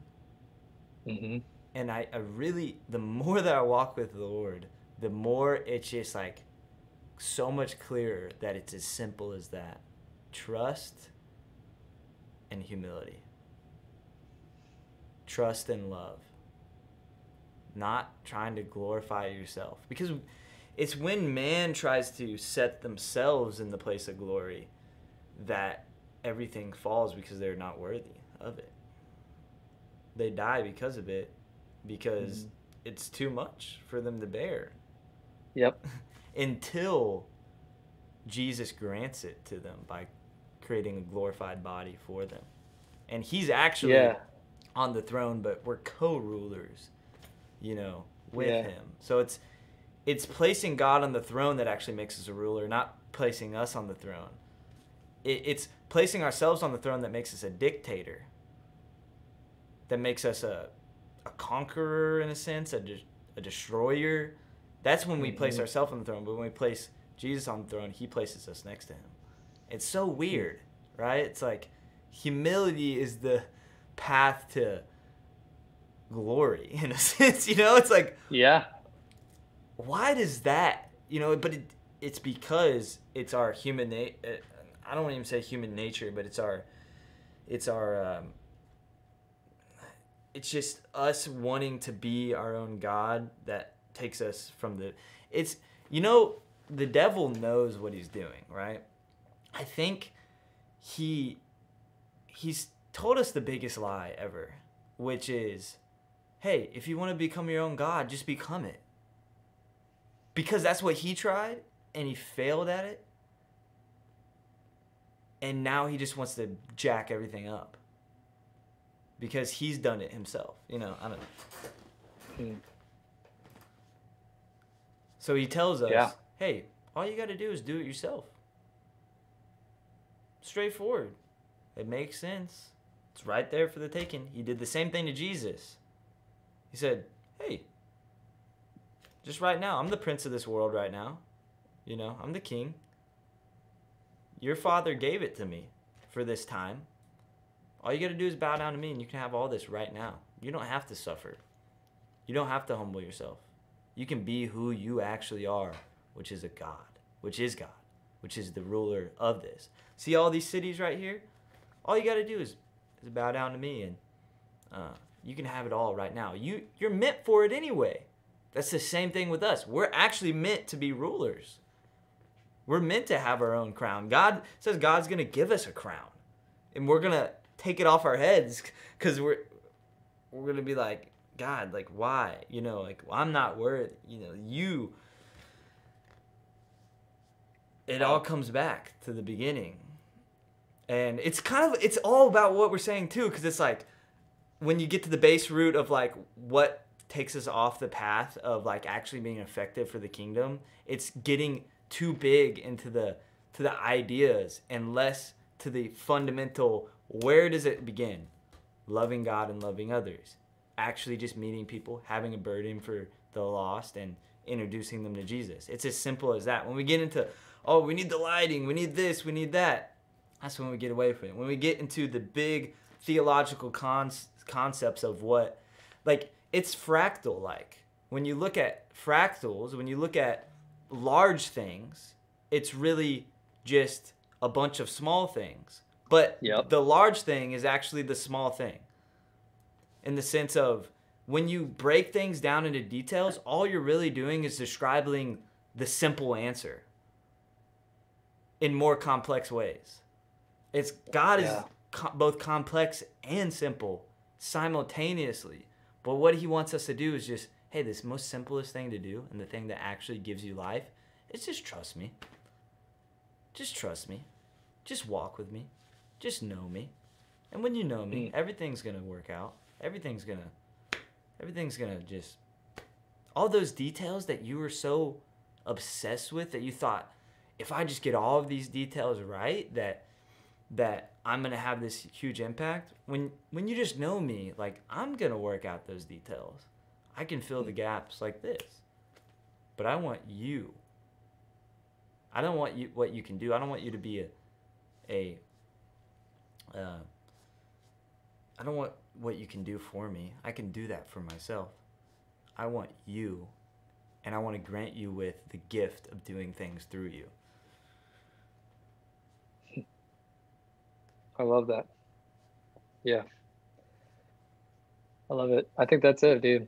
Mm-hmm. And I, I really, the more that I walk with the Lord, the more it's just like so much clearer that it's as simple as that trust and humility, trust and love, not trying to glorify yourself. Because it's when man tries to set themselves in the place of glory that everything falls because they're not worthy of it. They die because of it because mm. it's too much for them to bear. Yep. Until Jesus grants it to them by creating a glorified body for them. And he's actually yeah. on the throne, but we're co-rulers, you know, with yeah. him. So it's it's placing God on the throne that actually makes us a ruler, not placing us on the throne. It, it's placing ourselves on the throne that makes us a dictator. That makes us a, a conqueror in a sense, a, de- a destroyer. That's when we place Mhm. ourselves on the throne. But when we place Jesus on the throne, He places us next to Him. It's so weird, right? It's like humility is the path to glory in a sense. You know, it's like Yeah. why does that you know but it, it's because it's our human na- uh, i don't even say human nature but it's our it's our um, it's just us wanting to be our own god that takes us from the it's you know the devil knows what he's doing right i think he he's told us the biggest lie ever which is hey if you want to become your own god just become it. Because that's what he tried and he failed at it. And now he just wants to jack everything up. Because he's done it himself you know i don't know. So he tells us Yeah. hey all you got to do is do it yourself straightforward. It makes sense. It's right there for the taking. He did the same thing to jesus. He said hey just right now i'm the prince of this world right now. You know i'm the king. Your father gave it to me for this time. All you got to do is bow down to me and you can have all this right now. You don't have to suffer. You don't have to humble yourself. You can be who you actually are which is a god which is god which is the ruler of this. See all these cities right here? All you got to do is, is bow down to me and uh, you can have it all right now. You you're meant for it anyway. That's the same thing with us. We're actually meant to be rulers. We're meant to have our own crown. God says god's going to give us a crown. And we're going to take it off our heads because we're we're going to be like god like why? You know like well, i'm not worth you know you it all comes back to the beginning. And it's kind of it's all about what we're saying too because it's like when you get to the base root of like what takes us off the path of like actually being effective for the kingdom it's getting too big into the to the ideas and less to the fundamental where does it begin? Loving god and loving others. Actually just meeting people having a burden for the lost and introducing them to jesus. It's as simple as that. When we get into oh we need the lighting we need this we need that that's when we get away from it. When we get into the big theological cons- concepts of what, like, it's fractal like. When you look at fractals, when you look at large things, it's really just a bunch of small things. But Yep. the large thing is actually the small thing. In the sense of when you break things down into details, all you're really doing is describing the simple answer in more complex ways. It's God Yeah. is co- both complex and simple simultaneously. But what he wants us to do is just, hey, this most simplest thing to do and the thing that actually gives you life is just trust me. Just trust me. Just walk with me. Just know me. And when you know me, Mm. everything's going to work out. Everything's going to everything's going to just all those details that you were so obsessed with that you thought if I just get all of these details right that that I'm gonna have this huge impact. When when you just know me, like I'm gonna work out those details. I can fill the gaps like this. But I want you. I don't want you what you can do. I don't want you to be a a uh, I don't want what you can do for me. I can do that for myself. I want you and I want to grant you with the gift of doing things through you. I love that. Yeah. I love it. I think that's it, dude.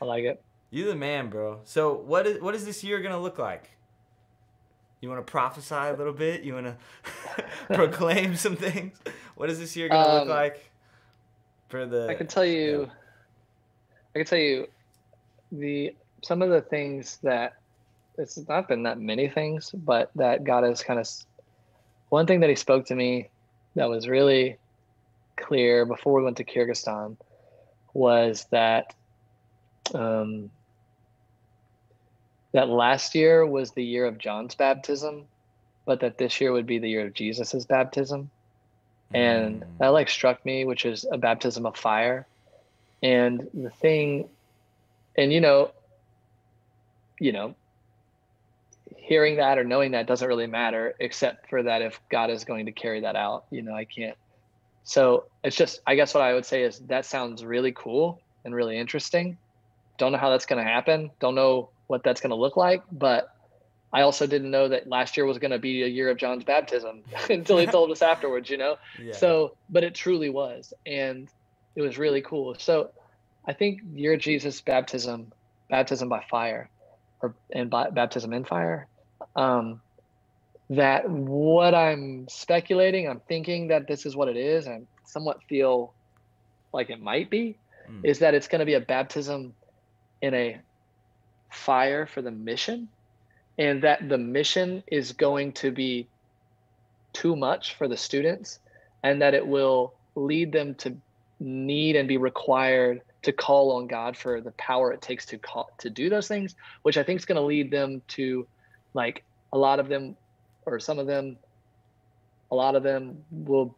I like it. You the man, bro. So what is what is this year gonna look like? You want to prophesy a little bit? You want to proclaim some things? What is this year gonna look Um, like for the? I can tell you I can tell you the some of the things that it's not been that many things, but that God has kind of one thing that he spoke to me that was really clear before we went to Kyrgyzstan was that um, that last year was the year of John's baptism, but that this year would be the year of Jesus's baptism. And Mm. that like struck me, which is a baptism of fire. And the thing, and you know, you know, hearing that or knowing that doesn't really matter, except for that if God is going to carry that out, you know, I can't. So it's just, I guess what I would say is that sounds really cool and really interesting. Don't know how that's going to happen. Don't know what that's going to look like, but I also didn't know that last year was going to be a year of John's baptism until he told us afterwards, you know? Yeah. So, but it truly was. And it was really cool. So I think your Jesus baptism, baptism by fire or and by, baptism in fire, um, that what I'm speculating, I'm thinking that this is what it is. I somewhat feel like it might be, Mm. is that it's going to be a baptism in a fire for the mission and that the mission is going to be too much for the students and that it will lead them to need and be required to call on God for the power it takes to call, to do those things which I think is going to lead them to like a lot of them or some of them a lot of them will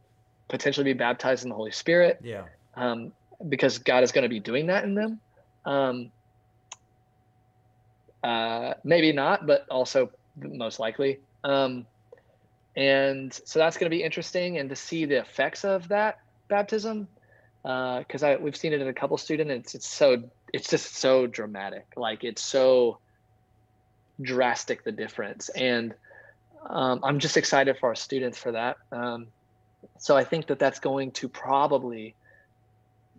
potentially be baptized in the Holy Spirit yeah. um, because God is going to be doing that in them. Um, uh, maybe not, but also most likely. Um, and so that's going to be interesting, and to see the effects of that baptism, because I we've seen it in a couple students. It's it's so it's just so dramatic, like it's so drastic the difference, and um, I'm just excited for our students for that. Um, so I think that that's going to probably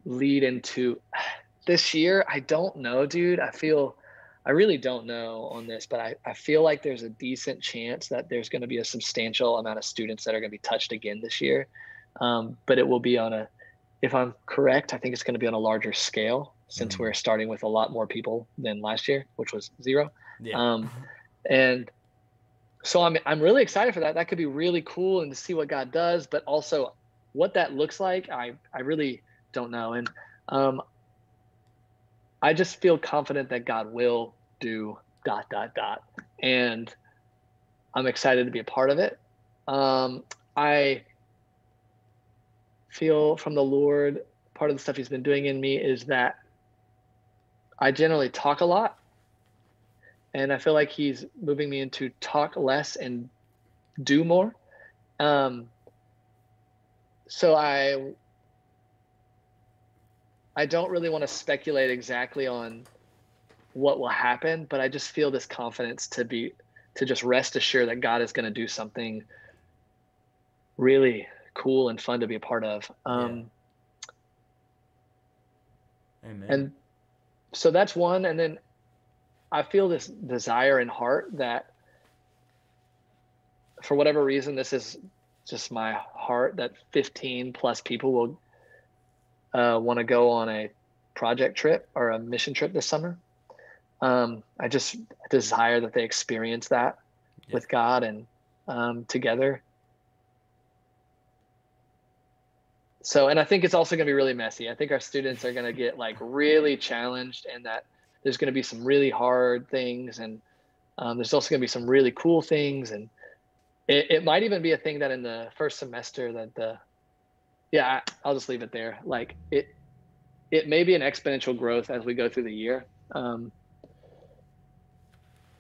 lead into this year. I don't know, dude. I feel, I really don't know on this, but I, I feel like there's a decent chance that there's going to be a substantial amount of students that are going to be touched again this year. Um, but it will be on a, if I'm correct, I think it's going to be on a larger scale since Mhm. we're starting with a lot more people than last year, which was zero. Yeah. Um, and so I'm I'm really excited for that. That could be really cool and to see what God does, but also what that looks like. I I really don't know, and um, I just feel confident that God will do dot dot dot, and I'm excited to be a part of it. Um, I feel from the Lord, part of the stuff He's been doing in me is that I generally talk a lot and I feel like he's moving me into talk less and do more. Um, so I I don't really want to speculate exactly on what will happen, but I just feel this confidence to be to just rest assured that God is going to do something really cool and fun to be a part of. Um, Amen. and so that's one and then i feel this desire in heart that for whatever reason this is just my heart that 15 plus people will uh, want to go on a project trip or a mission trip this summer. Um, i just desire that they experience that Yeah. with god and um, together. So and i think it's also going to be really messy. I think our students are going to get like really challenged and that there's going to be some really hard things and um, there's also going to be some really cool things and it, it might even be a thing that in the first semester that the yeah i'll just leave it there. Like it it may be an exponential growth as we go through the year um,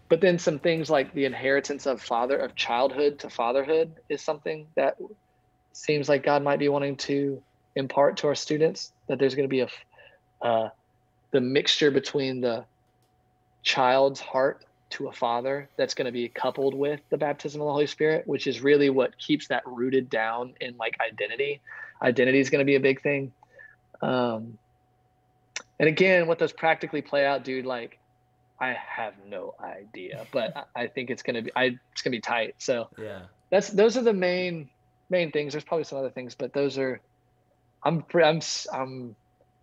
but then some things like the inheritance of father of childhood to fatherhood is something that seems like God might be wanting to impart to our students that there's going to be a uh, the mixture between the child's heart to a father that's going to be coupled with the baptism of the Holy Spirit, which is really what keeps that rooted down in like identity. Identity is going to be a big thing. Um, and again, what those practically play out, dude, like I have no idea, but I, think it's going to be, I, it's going to be tight. So yeah. that's, those are the main, main things. There's probably some other things, but those are, I'm, I'm, I'm,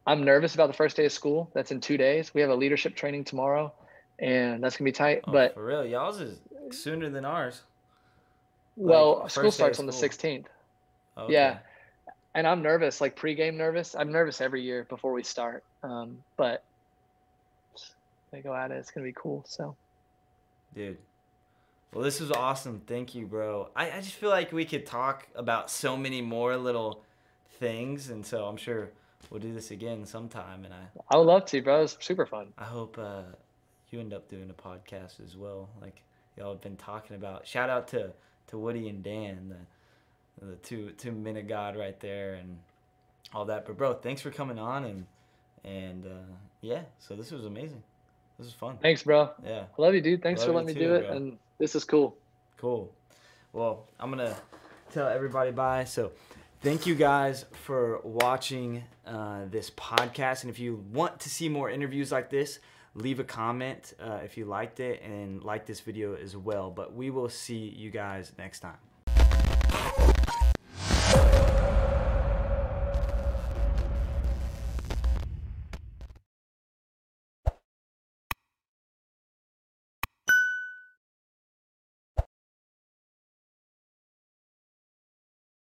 I'm nervous about the first day of school. That's in two days. We have a leadership training tomorrow and that's gonna be tight. Oh, but for real, y'all's is sooner than ours. well, first school starts on the 16th. Okay. Yeah. and I'm nervous, like pregame nervous. I'm nervous every year before we start. Um, but they go at it. It's gonna be cool. So, dude. Well, this was awesome. Thank you, bro. I, I just feel like we could talk about so many more little things, and so I'm sure we'll do this again sometime. And I I would love to, bro. It's super fun. I hope uh, you end up doing a podcast as well, like y'all have been talking about. Shout out to to Woody and Dan, the the two two men of God right there, and all that. But bro, thanks for coming on, and and uh, yeah, so this was amazing. This was fun. Thanks, bro. Yeah. I love you, dude. Thanks Love for letting me too, do it. bro. And this is cool. Cool. Well, I'm gonna tell everybody bye. So, thank you guys for watching uh, this podcast. And if you want to see more interviews like this, leave a comment uh, if you liked it and like this video as well. But we will see you guys next time.